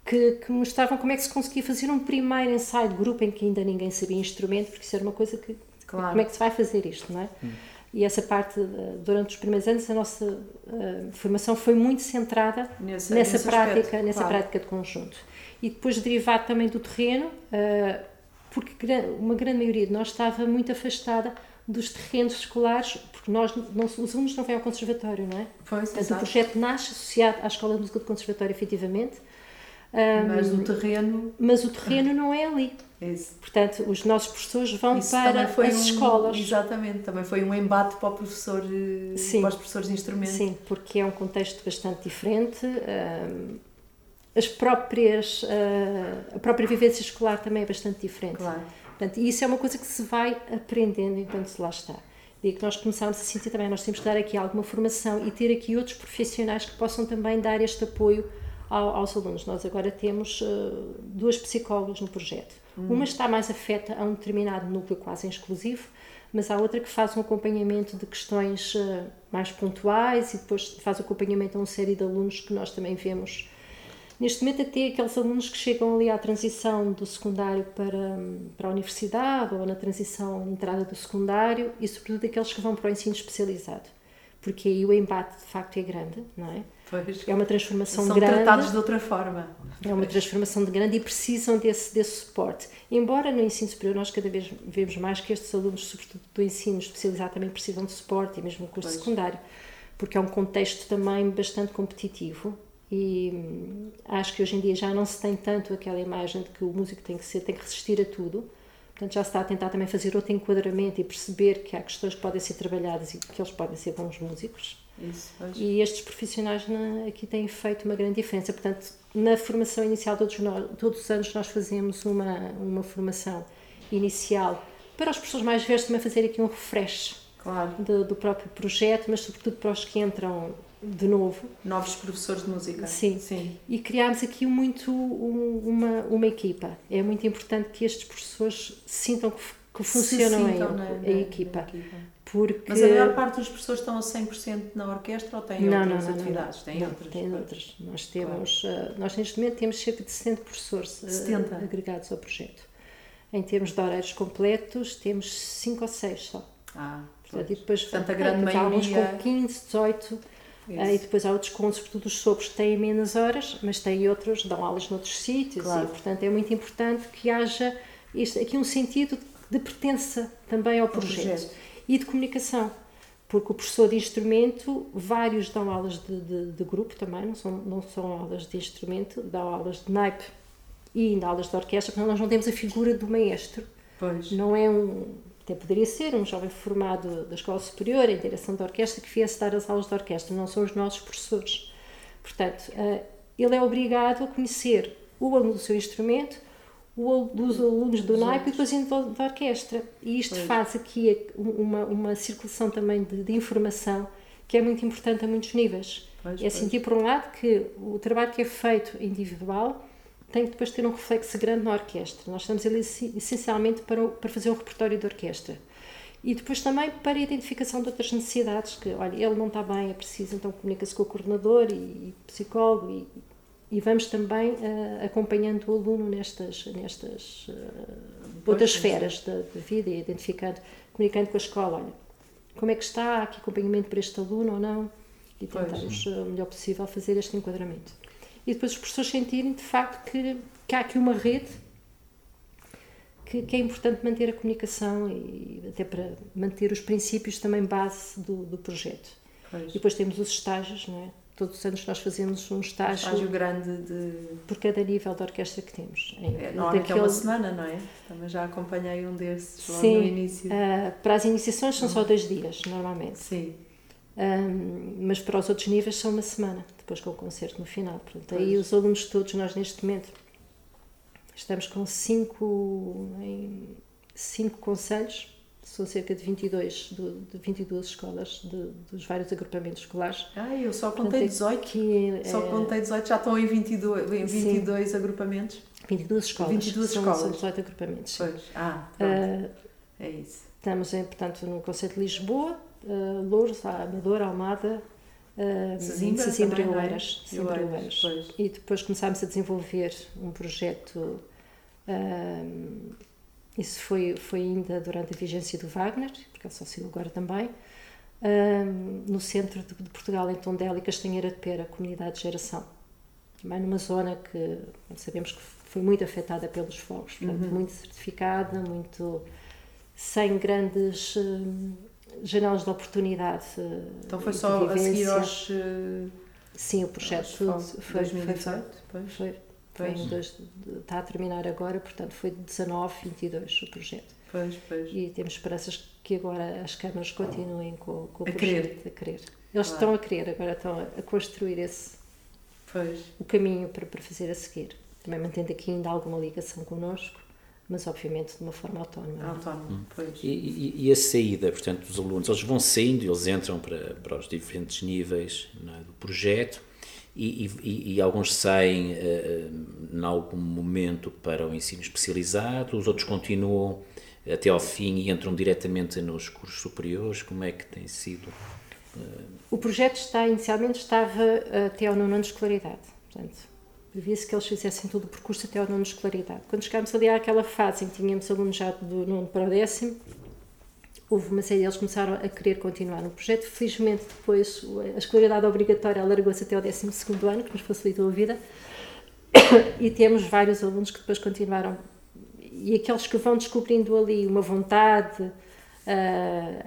que, que, mostravam como é que se conseguia fazer um primeiro ensaio de grupo em que ainda ninguém sabia instrumento, porque isso era uma coisa que. Claro. Como é que se vai fazer isto, não é? Hum. E essa parte, eh, durante os primeiros anos, a nossa uh, formação foi muito centrada nesse, nessa, nesse prática, aspecto, nessa claro. prática de conjunto. E depois, derivado também do terreno, uh, porque uma grande maioria de nós estava muito afastada dos terrenos escolares, porque nós, não, os alunos não vêm ao conservatório, não é? Pois, Portanto, o projeto nasce associado à Escola de Música do Conservatório, efetivamente, mas o terreno. Mas o terreno não é ali. Isso. Portanto, os nossos professores vão Isso para as um, escolas. Exatamente, também foi um embate para, o professor, eh, sim, para os professores de instrumento. Sim, porque é um contexto bastante diferente. As próprias, a própria vivência escolar também é bastante diferente. Claro. Portanto, isso é uma coisa que se vai aprendendo enquanto se lá está. E que nós começámos a sentir também, nós temos que dar aqui alguma formação e ter aqui outros profissionais que possam também dar este apoio aos alunos. Nós agora temos uh, duas psicólogas no projeto. Hum. Uma está mais afeta a um determinado núcleo quase exclusivo, mas há outra que faz um acompanhamento de questões uh, mais pontuais e depois faz acompanhamento a uma série de alunos que nós também vemos. Neste momento, até aqueles alunos que chegam ali à transição do secundário para, para a universidade ou na transição entrada do secundário e, sobretudo, aqueles que vão para o ensino especializado, porque aí o embate de facto é grande, não é? Pois. É uma transformação São grande. São tratados de outra forma. É uma transformação de grande e precisam desse, desse suporte. Embora no ensino superior nós cada vez vemos mais que estes alunos, sobretudo do ensino especializado, também precisam de suporte, e mesmo no curso pois. secundário, porque é um contexto também bastante competitivo e hum, acho que hoje em dia já não se tem tanto aquela imagem de que o músico tem que ser, tem que resistir a tudo. Portanto, já se está a tentar também fazer outro enquadramento e perceber que há questões que podem ser trabalhadas e que eles podem ser bons músicos. Isso, e estes profissionais na, aqui têm feito uma grande diferença. Portanto, na formação inicial, todos, nós, todos os anos nós fazemos uma, uma formação inicial para os professores mais velhos também fazer aqui um refresh claro. do, do, próprio projeto, mas sobretudo para os que entram de novo. Novos professores de música. Sim. Sim. E criámos aqui muito um, uma, uma equipa. É muito importante que estes professores sintam que, que funcionam a, na, a, equipa. Equipa. Porque... Mas a maior parte dos professores estão a 100% na orquestra ou têm não, outras não, não, atividades? Têm outras. Têm outras. Nós temos, claro. uh, nós neste momento temos cerca de 70 professores uh, 70. agregados ao projeto. Em termos de horários completos, temos 5 ou 6 só. Ah, Portanto, e depois Portanto, a grande maioria... Há uns com 15, 18, uh, e depois há outros com, sobretudo os sopros, que têm menos horas, mas têm outros, dão aulas noutros sítios, claro. e portanto é muito importante que haja este, aqui um sentido de pertença também ao projeto. projeto. E de comunicação porque o professor de instrumento, vários dão aulas de, de, de grupo também, não são, não são aulas de instrumento, dão aulas de naipe e ainda aulas de orquestra, porque nós não temos a figura do maestro. Pois. Não é um. Até poderia ser um jovem formado da escola superior em direção da orquestra que viesse dar as aulas de orquestra, não são os nossos professores. Portanto, eh, ele é obrigado a conhecer o aluno do seu instrumento, o dos alunos do naipe e depois da orquestra. E isto pois. faz aqui uma, uma circulação também de, de, informação que é muito importante a muitos níveis. Pois, é sentir, por um lado, que o trabalho que é feito individual tem que depois ter um reflexo grande na orquestra. Nós estamos ali essencialmente para, para fazer um repertório de orquestra. E depois também para a identificação de outras necessidades, que, olha, ele não está bem, é preciso, então comunica-se com o coordenador e, e psicólogo e, e vamos também uh, acompanhando o aluno nestas, nestas uh, outras esferas da, da, vida e identificando, comunicando com a escola, olha, como é que está, aqui acompanhamento para este aluno ou não, e tentamos o melhor possível fazer este enquadramento e depois os professores sentirem de facto que, que há aqui uma rede que, que, é importante manter a comunicação e até para manter os princípios também base do, do projeto. Pois. E depois temos os estágios, não é? Todos os anos nós fazemos um estágio, um estágio grande de... por cada nível de orquestra que temos. Em, é, normalmente daquele... é uma semana, não é? Também já acompanhei um desses lá Sim, no início. Uh, para as iniciações são só dois dias, normalmente. Sim. Um, mas para os outros níveis são uma semana, depois com o concerto no final. Portanto, aí os alunos todos, nós neste momento estamos com cinco, em cinco conselhos, são cerca de 22, de 22 escolas de, dos vários agrupamentos escolares. Ah, eu só contei 18. Aqui, só é, contei 18, já estão em 22, em 22 sim, agrupamentos. 22 escolas. 22 são, escolas. São 18 agrupamentos. Pois, ah, pronto. Uh, é isso. Estamos, em, portanto, no Conselho de Lisboa, uh, Louros, Amadora, Almada, uh, Sesimbra e Oeiras. E depois começámos a desenvolver um projeto, uh, isso foi, foi ainda durante a vigência do Wagner, porque ele só saiu agora também, uh, no centro de, de, Portugal, em Tondela e Castanheira de Pera, comunidade de geração. Também numa zona que sabemos que foi muito afetada pelos fogos, portanto, uhum. muito certificada, muito sem grandes janelas de oportunidade. Então foi só a seguir aos. Sim, o projeto foi, 2018? Foi, foi, dois, está a terminar agora, portanto foi de 19, 22 o projeto. Pois, pois. E temos esperanças que agora as câmaras continuem com, com o a projeto, querer. a querer. Eles claro. estão a querer, agora estão a, construir esse pois. o caminho para, para fazer a seguir. Também mantendo aqui ainda alguma ligação connosco mas obviamente de uma forma autónoma. Autónoma, hum. pois. E, e, e, a saída, portanto, dos alunos, eles vão saindo, eles entram para, para os diferentes níveis é, do projeto e, e, e, alguns saem uh, em algum momento para o ensino especializado, os outros continuam até ao fim e entram diretamente nos cursos superiores, como é que tem sido? Uh... O projeto está, inicialmente estava até ao nono ano de escolaridade, portanto, previa-se que eles fizessem todo o percurso até ao nono de escolaridade. Quando chegámos ali àquela fase em que tínhamos alunos já do nono para o décimo, houve uma série deles que começaram a querer continuar no projeto. Felizmente, depois, a escolaridade obrigatória alargou-se até ao décimo segundo ano, que nos facilitou a vida, *coughs* e temos vários alunos que depois continuaram. E aqueles que vão descobrindo ali uma vontade uh,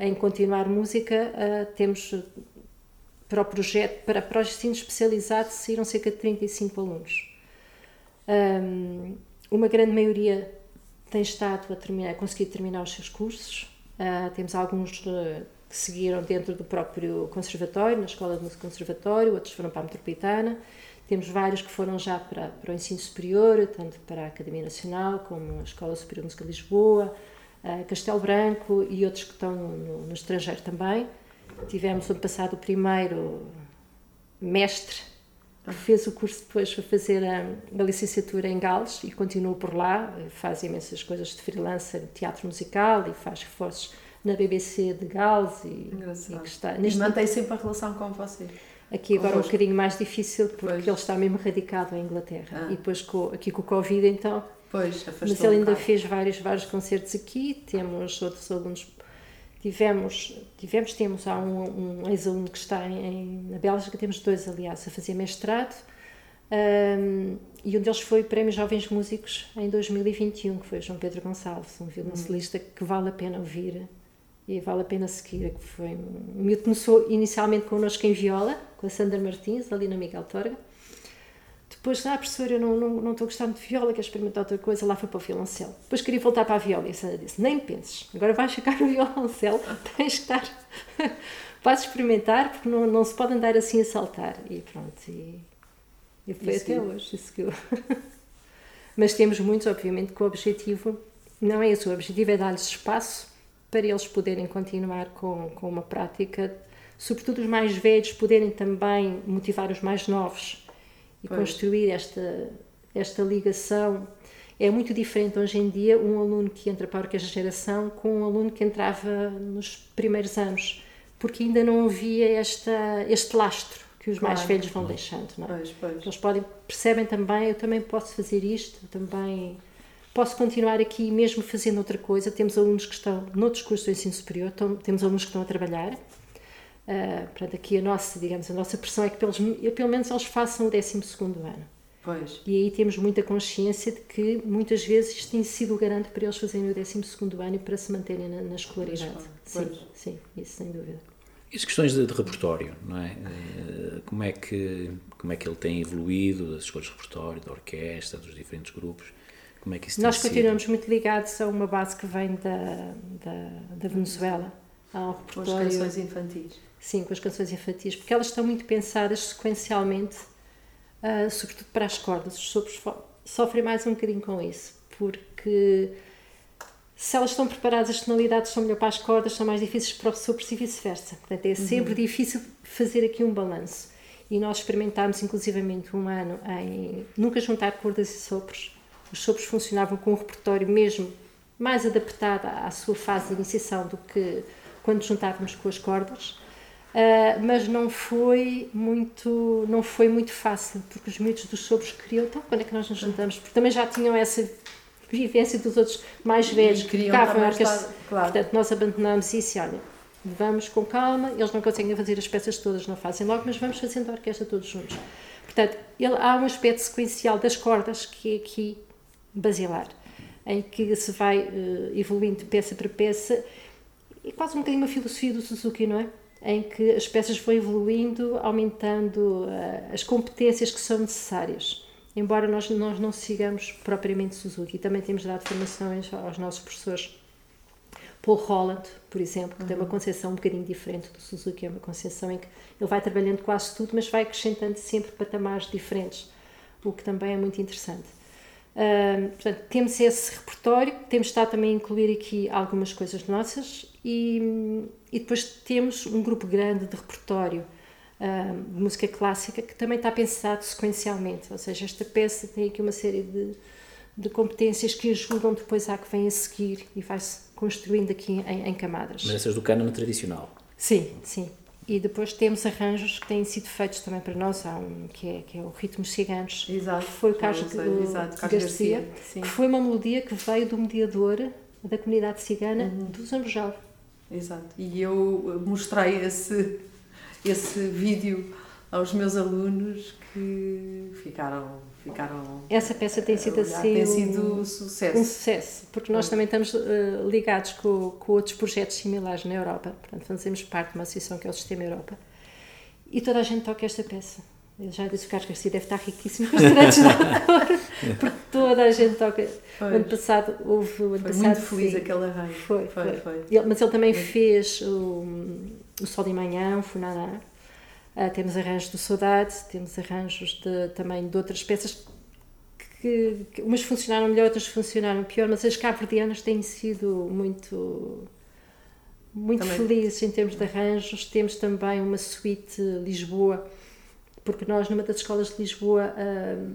em continuar música, uh, temos para o projeto, para, o ensino especializado, saíram cerca de 35 alunos. Um, uma grande maioria tem estado a, terminar, a conseguir terminar os seus cursos. Uh, temos alguns uh, que seguiram dentro do próprio conservatório, na Escola de Música Conservatório, outros foram para a Metropolitana. Temos vários que foram já para, para o ensino superior, tanto para a Academia Nacional como a Escola Superior de Música de Lisboa, uh, Castelo Branco e outros que estão no, no estrangeiro também. Tivemos ano passado o primeiro mestre fez o curso depois para fazer a, a, licenciatura em Gales e continua por lá, faz imensas coisas de freelancer, teatro musical e faz reforços na BBC de Gales e, e que está neste... mantém sempre a relação com você? Aqui agora um bocadinho mais difícil porque pois. ele está mesmo radicado em Inglaterra. Ah. e depois com, aqui com o Covid então pois, mas ele ainda um fez vários, vários concertos aqui temos outros alunos Tivemos, tivemos temos há um, um ex-aluno que está em, na Bélgica, temos dois, aliás, a fazer mestrado, um, e um deles foi Prémio Jovens Músicos em 2021, que foi João Pedro Gonçalves, um violoncelista que vale a pena ouvir e vale a pena seguir, que foi um começou inicialmente connosco em viola, com a Sandra Martins, ali na Miguel Torga. Depois, ah, professora, eu não, não, não estou gostando de viola, quero experimentar outra coisa, lá foi para o violoncelo. Depois queria voltar para a viola e a Sandra disse, nem penses, agora vais ficar no *laughs* violoncelo, tens que estar, *laughs* vais experimentar, porque não, não se pode andar assim a saltar. E pronto, e, e foi isso até hoje, isso que eu... Mas temos muitos, obviamente, que o objetivo não é esse, o objetivo é dar-lhes espaço para eles poderem continuar com, com uma prática, sobretudo os mais velhos poderem também motivar os mais novos e pois. construir esta, esta ligação. É muito diferente hoje em dia um aluno que entra para a orquestra geração com um aluno que entrava nos primeiros anos, porque ainda não havia esta, este lastro que os claro. mais velhos vão deixando. Não é? pois, pois. Eles podem, percebem também, eu também posso fazer isto, também posso continuar aqui mesmo fazendo outra coisa. Temos alunos que estão noutros cursos do ensino superior, temos alunos que estão a trabalhar. Uh, portanto, aqui a nossa, digamos, a nossa pressão é que pelos, pelo menos eles façam o 12 ano. Pois. E aí temos muita consciência de que muitas vezes isto tem sido o garante para eles fazerem o 12 ano e para se manterem na, na escolaridade. Sim, sim, isso sem dúvida. E as questões de, de, repertório, não é? Eh, como é, que, como é que ele tem evoluído, as escolhas de repertório, da orquestra, dos diferentes grupos? Como é que isso Nós continuamos sido? muito ligados a uma base que vem da, da, da Venezuela, ao repertório. Com as canções infantis. Sim, com as canções infantis, porque elas estão muito pensadas sequencialmente, uh, sobretudo para as cordas. Os sopros sofrem mais um bocadinho com isso, porque se elas estão preparadas, as tonalidades são melhor para as cordas, são mais difíceis para os sopros e vice-versa. Portanto, é sempre uhum. difícil fazer aqui um balanço. E nós experimentámos, inclusivamente, um ano em nunca juntar cordas e sopros, os sopros funcionavam com um repertório mesmo mais adaptado à sua fase de iniciação do que quando juntávamos com as cordas. Uh, mas não foi muito não foi muito fácil porque os miúdos dos sopros queriam então quando é que nós nos juntamos porque também já tinham essa vivência dos outros mais velhos que orquestra claro. portanto nós abandonámos isso e olha vamos com calma eles não conseguem fazer as peças todas não fazem logo mas vamos fazendo a orquestra todos juntos portanto ele, há um aspecto sequencial das cordas que é aqui basilar, em que se vai uh, evoluindo peça para peça, e quase um bocadinho uma filosofia do Suzuki, não é? Em que as peças vão evoluindo, aumentando uh, as competências que são necessárias. Embora nós, nós não sigamos propriamente Suzuki, também temos dado formações aos nossos professores. Paul Holland, por exemplo, que uhum. tem uma uhum. concepção um bocadinho diferente do Suzuki, é uma concepção em que ele vai trabalhando quase tudo, mas vai acrescentando sempre patamares diferentes, o que também é muito interessante portanto, temos esse repertório, temos estado também a incluir aqui algumas coisas nossas e, e depois temos um grupo grande de repertório uh, de música clássica que também está pensado sequencialmente, ou seja, esta peça tem aqui uma série de, de competências que ajudam depois à que vem a seguir e vai-se construindo aqui em, em camadas. Mas essas do cânone tradicional? Sim, sim. E depois temos arranjos que têm sido feitos também para nós, há um que é, que é o Ritmos Ciganos, exato, que foi o Carlos Garcia, Garcia que foi uma melodia que veio do mediador da comunidade cigana uhum. do Zambojal. Exato, e eu mostrei esse, esse vídeo aos meus alunos que ficaram ficaram essa peça tem sido assim tem sido sucesso. um sucesso porque nós também estamos uh, ligados com, com outros projetos similares na Europa. Portanto fazemos parte de uma associação que é o Sistema Europa. E toda a gente toca esta peça eu já disse que o Carlos Garcia deve estar riquíssimo com os direitos de autor *laughs* porque toda a gente toca pois. o ano passado houve o ano foi passado muito feliz sim. aquele arranjo foi, foi, foi. foi. Ele, mas ele também foi. fez o, o Sol de Manhã o Funará Uh, temos arranjos do Saudade, temos arranjos de, também de outras peças que, que, umas funcionaram melhor, outras funcionaram pior, mas as cabo-verdianas têm sido muito muito também. felizes em termos de arranjos. Temos também uma suíte Lisboa, porque nós numa das escolas de Lisboa uh,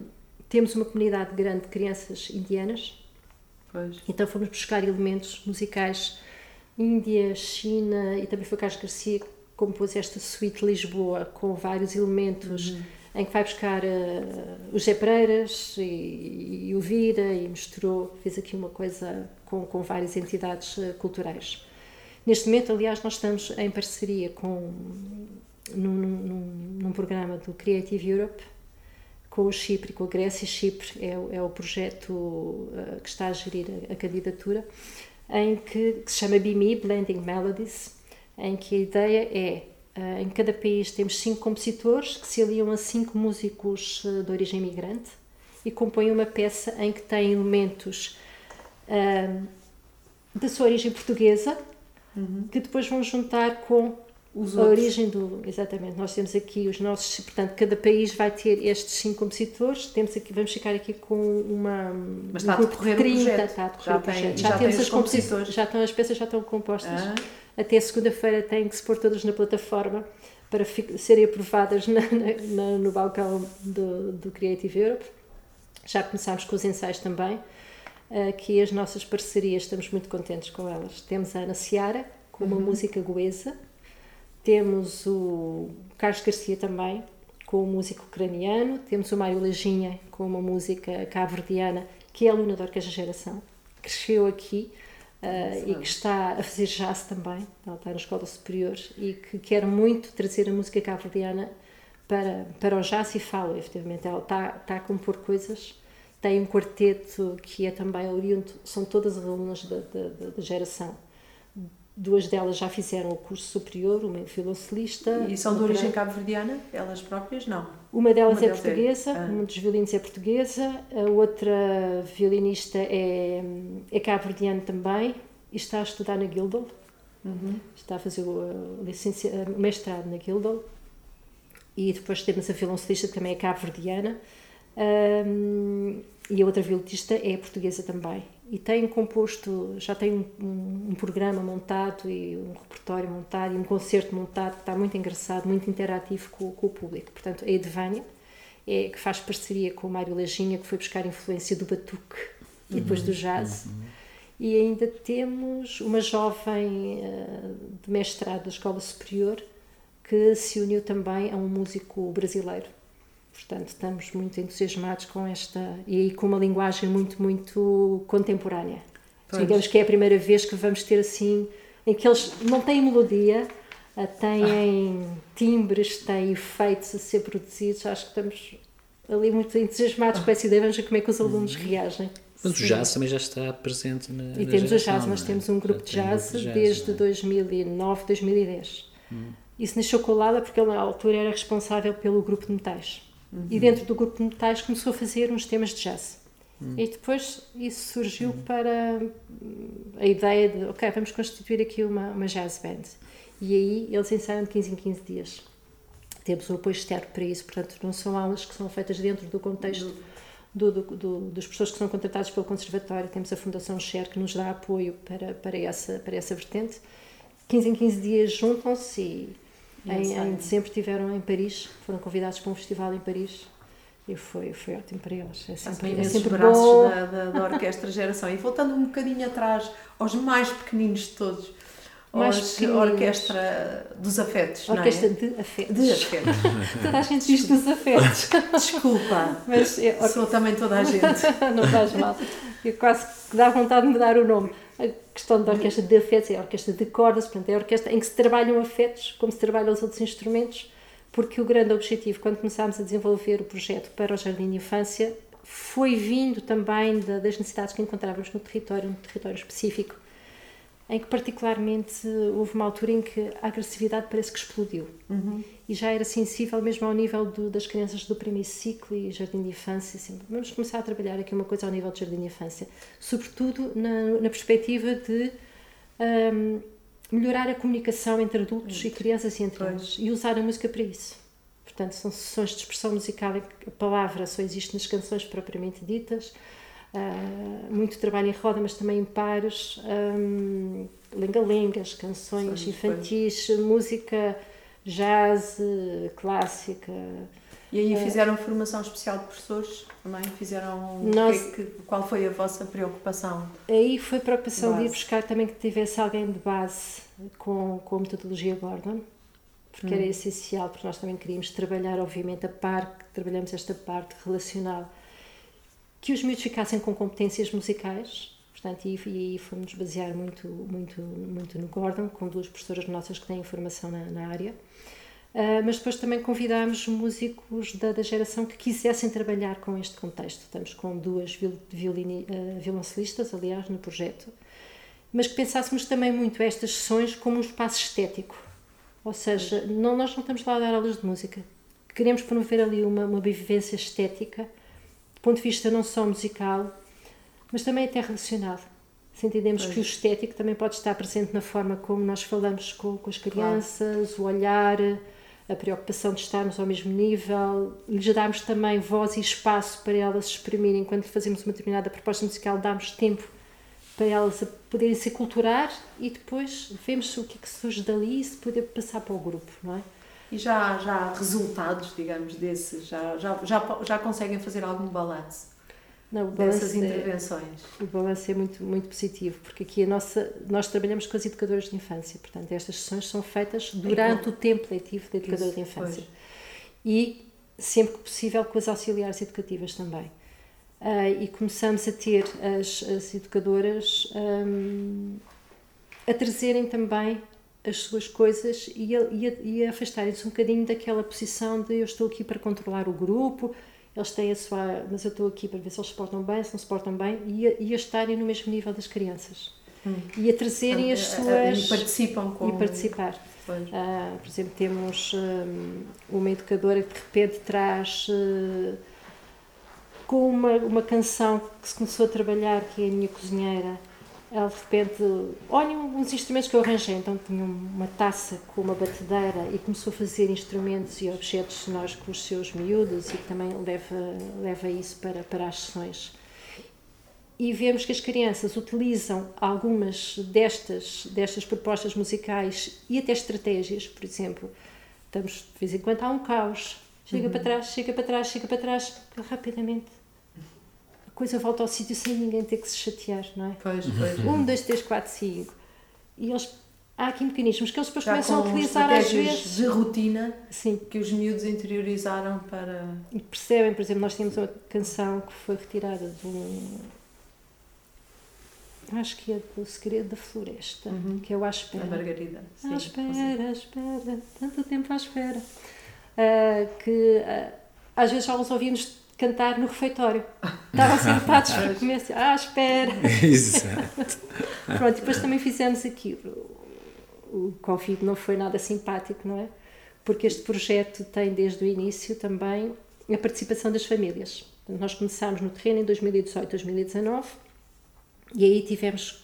temos uma comunidade grande de crianças indianas. Pois. Então fomos buscar elementos musicais Índia, China e também foi Carlos Garcia compôs esta suíte Lisboa com vários elementos uhum. em que vai buscar uh, os Zé Pereiras e, e, o Vira e misturou, fez aqui uma coisa com, com várias entidades uh, culturais. Neste momento, aliás, nós estamos em parceria com num, num, num programa do Creative Europe com o Chipre com a Grécia. Chipre é, é o projeto uh, que está a gerir a, a candidatura em que, que se chama BME, Blending Melodies, em que a ideia é Uh, em cada país temos cinco compositores que se aliam a cinco músicos uh, de origem imigrante e compõem uma peça em que tem elementos da sua origem portuguesa uhum. que depois vão juntar com os a outros. origem do. Exatamente, nós temos aqui os nossos. Portanto, cada país vai ter estes cinco compositores. Temos aqui, vamos ficar aqui com uma. Mas está um a decorrer 30, o projeto. Está a decorrer já, o projeto. já, já temos as compositores. Já estão, as peças já estão compostas. Ah. Até segunda-feira têm que se pôr todas na plataforma para serem aprovadas na, na, no balcão do, do Creative Europe. Já começámos com os ensaios também. Aqui as nossas parcerias, estamos muito contentes com elas. Temos a Ana Seara, com uma uhum. música goesa temos o Carlos Garcia também, com o músico ucraniano. Temos o Mário Lajinha, com uma música cabo-verdiana, que é aluna da Orquestra Geração. Cresceu aqui uh, e que está a fazer jazz também. Ela está na escola superior e que quer muito trazer a música cabo-verdiana para, para o jazz e fala, efetivamente. Ela está, está a compor coisas. Tem um quarteto que é também oriundo, são todas alunas da, da, da geração Duas delas já fizeram o curso superior, uma é violoncelista. E são de origem cabo-verdiana? Elas próprias? Não. Uma delas uma é portuguesa, é... Ah. uma dos violinos é portuguesa, a outra violinista é, é cabo-verdiana também e está a estudar na Guildhall. Uhum. Está a fazer o, licencia, o mestrado na Guildhall. E depois temos a violoncelista que também é cabo-verdiana. Um, e a outra violinista é portuguesa também e tem composto, já tem um, um, um, programa montado e um repertório montado e um concerto montado que está muito engraçado, muito interativo com, com o público. Portanto, a Edvânia, é, que faz parceria com o Mário Lajinha, que foi buscar influência do batuque e depois do uhum, jazz. Uhum. E ainda temos uma jovem uh, de mestrado da Escola Superior que se uniu também a um músico brasileiro Portanto, estamos muito entusiasmados com esta. e aí com uma linguagem muito, muito contemporânea. Pois. Digamos que é a primeira vez que vamos ter assim. em que eles não têm melodia, eh, têm ah. timbres, têm efeitos a ser produzidos. Acho que estamos ali muito entusiasmados ah. com essa ideia. Vamos ver como é que os alunos uhum. reagem. Mas o jazz também já está presente na. E na temos geração, o jazz, nós é? temos um grupo de jazz, de jazz desde é? 2009, 2010. Hum. Isso nasceu com o Lala porque ele, na altura, era responsável pelo grupo de metais. Uhum. E dentro do grupo de metais começou a fazer uns temas de jazz. Uhum. E depois isso surgiu uhum. para a ideia de, ok, vamos constituir aqui uma, uma jazz band. E aí eles ensaiam de 15 em 15 dias. Temos o apoio externo para isso, portanto, não são aulas que são feitas dentro do contexto do, do, do, dos professores que são contratados pelo Conservatório. Temos a Fundação Cher que nos dá apoio para, para, essa, para essa vertente. 15 em 15 dias juntam-se e em, em dezembro estiveram em Paris, foram convidados para um festival em Paris e foi, foi ótimo para eles. É sempre, é sempre braços bom. Da, da, da Orquestra *laughs* Geração. E voltando um bocadinho atrás, aos mais pequeninos de todos, mais a Orquestra dos Afetos, Orquestra não é? de Afetos. De Afetos. *laughs* toda a gente diz dos afetos. *laughs* Desculpa, mas é, or... sou também toda a gente. não faz mal. Eu quase dá vontade de mudar o nome questão da orquestra de afetos é a orquestra de cordas, portanto, é a orquestra em que se trabalham afetos, como se trabalham os outros instrumentos, porque o grande objetivo, quando começámos a desenvolver o projeto para o Jardim de Infância, foi vindo também das necessidades que encontrávamos no território, no território específico em que particularmente houve uma altura em que a agressividade parece que explodiu uhum. E já era sensível mesmo ao nível do, das crianças do primeiro ciclo e jardim de infância assim, vamos começar a trabalhar aqui uma coisa ao nível de jardim de infância. Sobretudo na, na perspectiva de um, melhorar a comunicação entre adultos e crianças e entre pois. eles. E usar a música para isso. Portanto são sessões de expressão musical em que a palavra só existe nas canções propriamente ditas. Uh, muito trabalho em roda, mas também em pares, um, lenga-lengas, canções Sim, infantis, foi. música jazz, clássica. E aí ah, fizeram formação especial de professores também? Fizeram. Nós, que, qual foi a vossa preocupação? Aí foi a preocupação de ir buscar também que tivesse alguém de base com, com a metodologia Gordon, porque hum. era essencial, porque nós também queríamos trabalhar, obviamente, a par, trabalhamos esta parte relacional que os miúdos ficassem com competências musicais, portanto, e, e fomos basear muito, muito, muito no Gordon, com duas professoras nossas que têm formação na, na área. Uh, mas depois também convidámos músicos da, da, geração que quisessem trabalhar com este contexto. Estamos com duas viol, violini, uh, violoncelistas, aliás, no projeto, mas que pensássemos também muito estas sessões como um espaço estético. Ou seja, não, nós não estamos lá a dar aulas de música. Queremos promover ali uma, uma vivência estética, do ponto de vista não só musical, mas também até relacionado. Se entendemos pois. que o estético também pode estar presente na forma como nós falamos com, com as crianças, claro. o olhar, a preocupação de estarmos ao mesmo nível, lhes darmos também voz e espaço para elas exprimirem. Quando fazemos uma determinada proposta musical, damos tempo para elas poderem se culturar e depois vemos o que é que surge dali e se poder passar para o grupo, não é? E já, já há resultados, digamos, desses? Já, já, já, já conseguem fazer algum balanço? Não, dessas é- intervenções. É, o balanço é muito, muito positivo, porque aqui a nossa, nós trabalhamos com as educadoras de infância, portanto, estas sessões são feitas durante o tempo letivo da educadora Isso, de infância. Pois. E, sempre que possível, com as auxiliares educativas também. Uh, e começamos a ter as, as educadoras um, a trazerem também as suas coisas e a, e a, e afastarem-se um bocadinho daquela posição de eu estou aqui para controlar o grupo, eles têm a sua. Mas eu estou aqui para ver se eles se portam bem, se não se portam bem, e a, e a estarem no mesmo nível das crianças. Hum. E a trazerem as suas. E participam com. E participar. Uh, por exemplo, temos um, uma educadora que de repente traz. Uh, com uma, uma canção que se começou a trabalhar, que é a minha cozinheira, ela de repente, olhem uns instrumentos que eu arranjei. Então tinha uma taça com uma batedeira e começou a fazer instrumentos e objetos sonoros com os seus miúdos e também leva, leva isso para, para as sessões. E vemos que as crianças utilizam algumas destas, destas propostas musicais e até estratégias, por exemplo, estamos de vez em quando há um caos, chega uhum. para trás, chega para trás, chega para trás, rapidamente coisa volta ao sítio sem ninguém ter que se chatear, não é? Pois, pois. Um, dois, três, quatro, cinco. E eles, há aqui mecanismos que eles depois Já começam a utilizar às vezes. de rotina Sim. que os miúdos interiorizaram para. E percebem, por exemplo, nós temos uma canção que foi retirada de um. Acho que é do Segredo da Floresta, uhum. que é o À Espera. A Margarida. Sim, à espera, à espera, tanto tempo à espera. Uh, que uh, às vezes só os ouvimos cantar no refeitório. Estavam sentados *laughs* para comer assim, ah, espera. Exato. *laughs* Pronto, depois também fizemos aqui. O Covid não foi nada simpático, não é? Porque este projeto tem desde o início também a participação das famílias. Nós começámos no terreno em 2018, 2019 e aí tivemos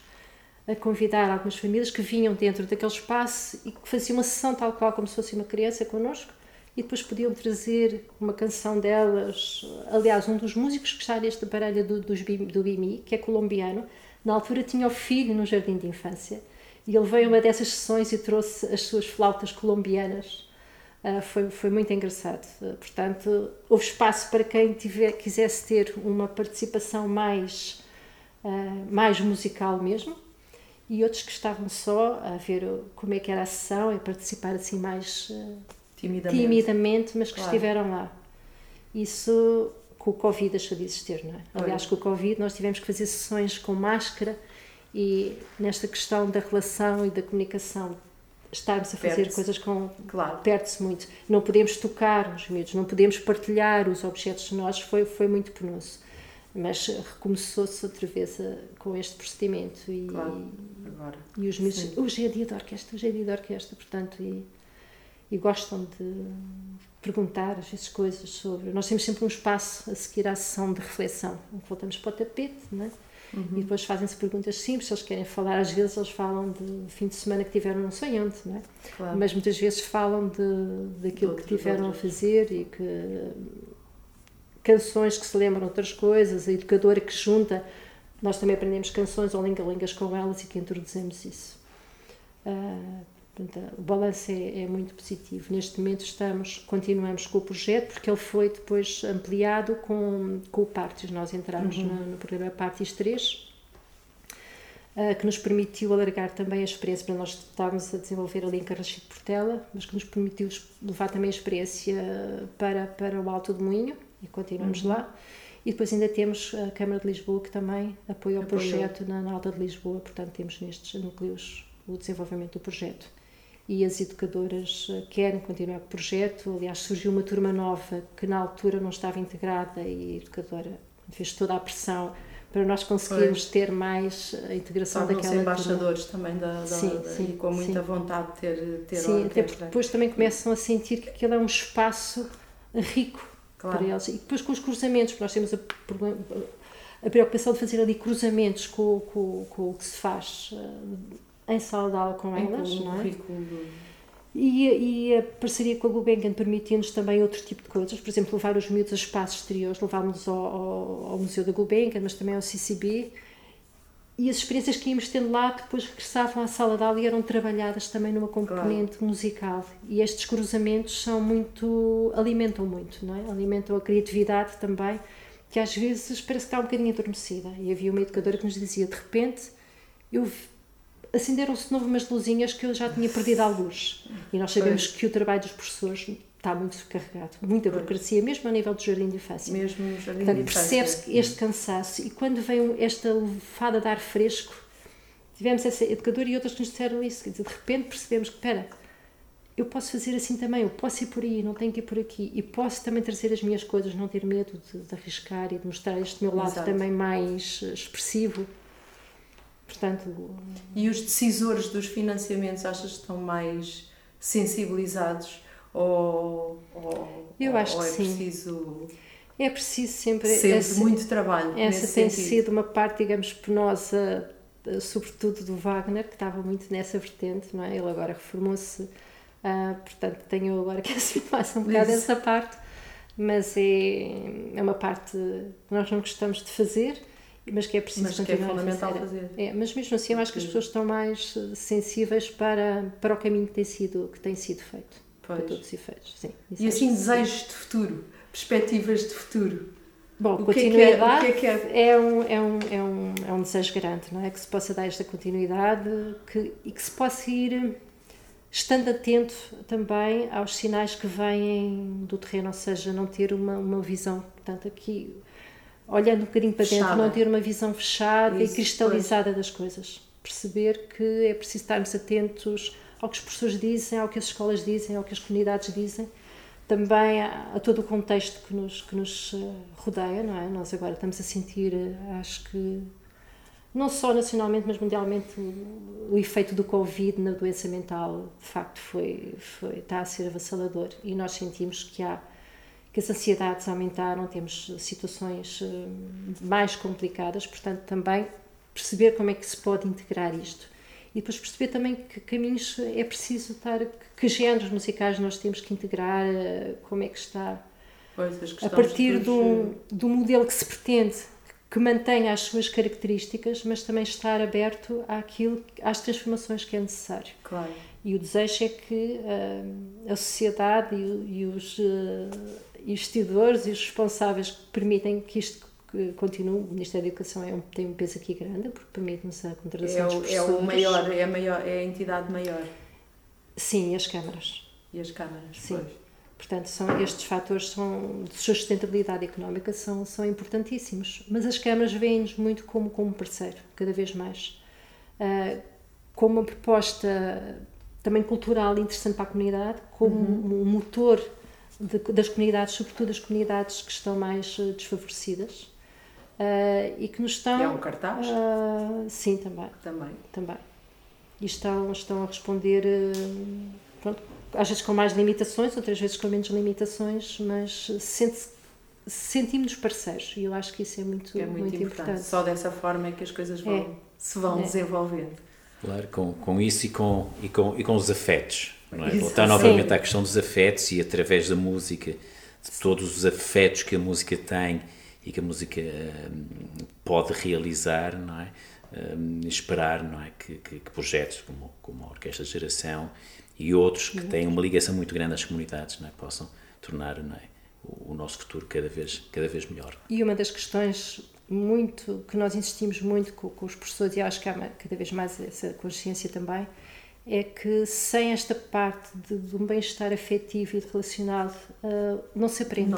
a convidar algumas famílias que vinham dentro daquele espaço e que faziam uma sessão tal qual como se fosse uma criança connosco e depois podiam trazer uma canção delas. Aliás, um dos músicos que está neste aparelho do, do BIMI, que é colombiano, na altura tinha o filho no jardim de infância e ele veio a uma dessas sessões e trouxe as suas flautas colombianas. Uh, foi, foi muito engraçado. Uh, portanto, houve espaço para quem tiver, quisesse ter uma participação mais, uh, mais musical mesmo e outros que estavam só a ver como é que era a sessão e participar assim mais timidamente, timidamente mas que claro. estiveram lá. Isso com o Covid deixou de existir, não é? Aliás, com o Covid nós tivemos que fazer sessões com máscara e nesta questão da relação e da comunicação estarmos a fazer coisas com claro. perde-se muito não podemos tocar os miúdos não podemos partilhar os objetos nossos foi foi muito penoso mas recomeçou-se outra vez a, com este procedimento e, claro. Agora. e os miúdos hoje é dia de orquestra hoje é dia de orquestra portanto e e gostam de perguntar às vezes coisas sobre. Nós temos sempre um espaço a seguir à sessão de reflexão, voltamos para o tapete, não é? Uhum. E depois fazem-se perguntas simples, se eles querem falar, às vezes eles falam de fim de semana que tiveram não sei onde, não é? Claro. Mas muitas vezes falam de, daquilo que tiveram a fazer e que canções que se lembram de outras coisas, a educadora que junta, nós também aprendemos canções ou linga-lingas com elas e que introduzimos isso. Uh, Portanto, o balanço é, é, muito positivo. Neste momento estamos, continuamos com o projeto, porque ele foi depois ampliado com, com o Partis. Nós entramos uhum. no, no, programa Partis 3, uh, que nos permitiu alargar também a experiência, para nós estávamos a desenvolver ali em Carrachide Portela, mas que nos permitiu levar também a experiência para, para o Alto do Moinho, e continuamos uhum. lá. E depois ainda temos a Câmara de Lisboa, que também apoia o projeto na, na Alta de Lisboa, portanto temos nestes núcleos o desenvolvimento do projeto e as educadoras eh, querem continuar o projeto. Aliás, surgiu uma turma nova que na altura não estava integrada e a educadora fez toda a pressão para nós conseguirmos ter mais a integração Tornam daquela embaixadores também da, da, sim, da, sim, e com muita sim. vontade de ter, ter Sim, até porque depois também começam a sentir que aquilo é um espaço rico claro. para eles. E depois com os cruzamentos, nós temos a, a preocupação de fazer ali cruzamentos com, com, com o que se faz eh, em sala de aula com elas, com não é? E, e, a parceria com a Gulbenkian permitiu-nos também outro tipo de coisas, por exemplo, levar os miúdos a espaços exteriores, levámos ao, ao, ao, Museu da Gulbenkian, mas também ao CCB, e as experiências que íamos tendo lá depois regressavam à sala de aula e eram trabalhadas também numa componente claro. musical. E estes cruzamentos são muito, alimentam muito, não é? Alimentam a criatividade também, que às vezes parece que está um bocadinho adormecida. E havia uma educadora que nos dizia, de repente, eu acenderam-se de novo umas luzinhas que eu já tinha perdido à luz. E nós sabemos pois. que o trabalho dos professores está muito sobrecarregado, muita burocracia, mesmo a nível do jardim de infância. Mesmo no jardim Portanto, percebe-se este cansaço e quando vem esta levada de ar fresco, tivemos essa educadora e outras que nos disseram isso, de repente percebemos que, espera, eu posso fazer assim também, eu posso ir por aí, não tenho que ir por aqui, e posso também trazer as minhas coisas, não ter medo de, de arriscar e de mostrar este meu lado Exato. também mais expressivo. Portanto, e os decisores dos financiamentos achas que estão mais sensibilizados ou, ou, Eu acho ou é que sim. preciso é preciso sempre sempre essa, muito trabalho essa tem sentido. sido uma parte digamos penosa sobretudo do Wagner que estava muito nessa vertente não é ele agora reformou-se uh, portanto tenho agora que *laughs* assumir mais um bocado essa parte mas é, é uma parte que nós não gostamos de fazer mas que é preciso mas que é fundamental fazer. É, mas mesmo assim eu acho que as pessoas estão mais eh, sensíveis para, para o caminho que tem sido, que tem sido feito. Pois. Para todos os efeitos. Sim, e assim, desejos de futuro, perspectivas de futuro. Bom, o continuidade que é, que é, que é? é, um, é, um, é, um, é um desejo grande, não é? Que se possa dar esta continuidade que, e que se possa ir estando atento também aos sinais que vêm do terreno, ou seja, não ter uma, uma visão, portanto, aqui olhando um bocadinho para fechada. dentro, não ter uma visão fechada Isso, e cristalizada pois. das coisas. Perceber que é preciso estarmos atentos ao que as pessoas dizem, ao que as escolas dizem, ao que as comunidades dizem, também a, a todo o contexto que nos, que nos eh, rodeia, não é? Nós agora estamos a sentir, eh, acho que, não só nacionalmente, mas mundialmente, o, o efeito do Covid na doença mental, de facto, foi, foi, está a ser avassalador e nós sentimos que há que as ansiedades aumentaram, temos situações eh, mais complicadas, portanto, também perceber como é que se pode integrar isto. E depois perceber também que caminhos é preciso estar, que géneros musicais nós temos que integrar, eh, como é que está. Pois, a partir do, do modelo que se pretende, que mantenha as suas características, mas também estar aberto àquilo, às transformações que é necessário. Claro. E o desejo é que uh, a sociedade e, e os. Uh, investidores e os responsáveis que permitem que isto continue. O Ministério da Educação é um, tem um peso aqui grande, porque permite-nos a contratação é o, dos. É o maior, é a, maior, é a entidade maior. Sim, e as câmaras. E as câmaras, Sim. Pois. Portanto, são, estes fatores são, de sustentabilidade económica são, são importantíssimos. Mas as câmaras veem-nos muito como, como parceiro, cada vez mais. Uh, como uma proposta também cultural interessante para a comunidade, como uhum. um motor de, das comunidades, sobretudo das comunidades que estão mais uh, desfavorecidas uh, e que nos estão. é um cartaz? Uh, sim, também. Também. Também. E estão, estão a responder, pronto, às vezes com mais limitações, outras vezes com menos limitações, mas sente sentimos-nos parceiros e eu acho que isso é muito, é muito, muito importante. importante. Só dessa forma é que as coisas vão, é. se vão é. desenvolvendo. Claro, com, com isso e com, e, com, e com os afetos não é? Voltar novamente à questão dos afetos e através da música, de todos os afetos que a música tem e que a música hum, pode realizar, não é? Um, esperar não é? Que, que, que, projetos como, como a Orquestra de Geração e outros que têm uma ligação muito grande às comunidades não é? possam tornar não é? o, o nosso futuro cada vez, cada vez melhor. E uma das questões muito que nós insistimos muito com, com os professores e acho que há cada vez mais essa consciência também é que sem esta parte de, de um bem-estar afetivo e relacionado uh, não se aprende. Não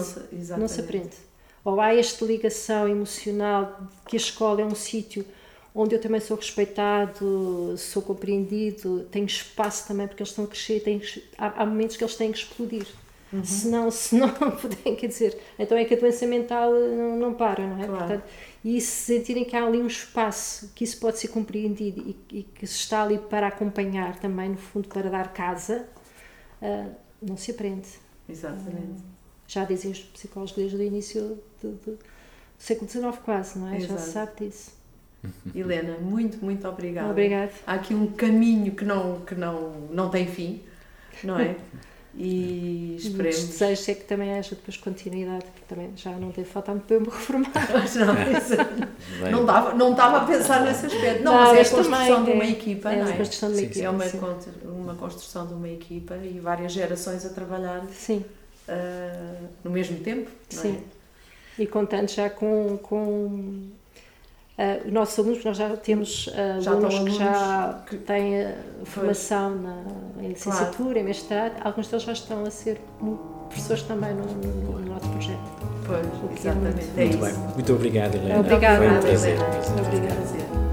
não se aprende. Ou há esta ligação emocional de que a escola é um sítio onde eu também sou respeitado, sou compreendido, tenho espaço também porque eles estão a crescer, têm, há, há, momentos que eles têm que explodir. Uhum. Se, não, se não *laughs* quer dizer, então é que a doença mental não, não para, não é? Claro. Portanto, e se sentirem que há ali um espaço que isso pode ser compreendido e, e que se está ali para acompanhar também, no fundo, para dar casa, uh, não se aprende. Exatamente. Uh, já dizem os psicólogos desde o início do, do século XIX quase, não é? Exato. Já se sabe disso. *laughs* Helena, muito, muito obrigada. Obrigada. Há aqui um caminho que não, que não, não tem fim, não é? *laughs* E esperemos. Os desejos é que também haja depois continuidade, porque também já não tem falta muito para eu me reformar. *laughs* não, não, dava, não estava a pensar nesse aspecto. Não, não mas é a construção de uma é, equipa, é, não é? construção de uma equipa. É uma, sim. uma construção de uma equipa e várias gerações a trabalhar sim. Uh, no mesmo tempo. Sim. É? E contando já com, com Uh, os nossos alunos, nós já temos uh, já alunos, alunos que já que... têm uh, formação na, em licenciatura, claro. em mestrado, alguns deles já estão a ser professores também no, no, no nosso projeto. Pois, exatamente. É muito, é muito bem. Muito obrigado, Helena. Obrigada, Foi um prazer. Helena. Obrigada.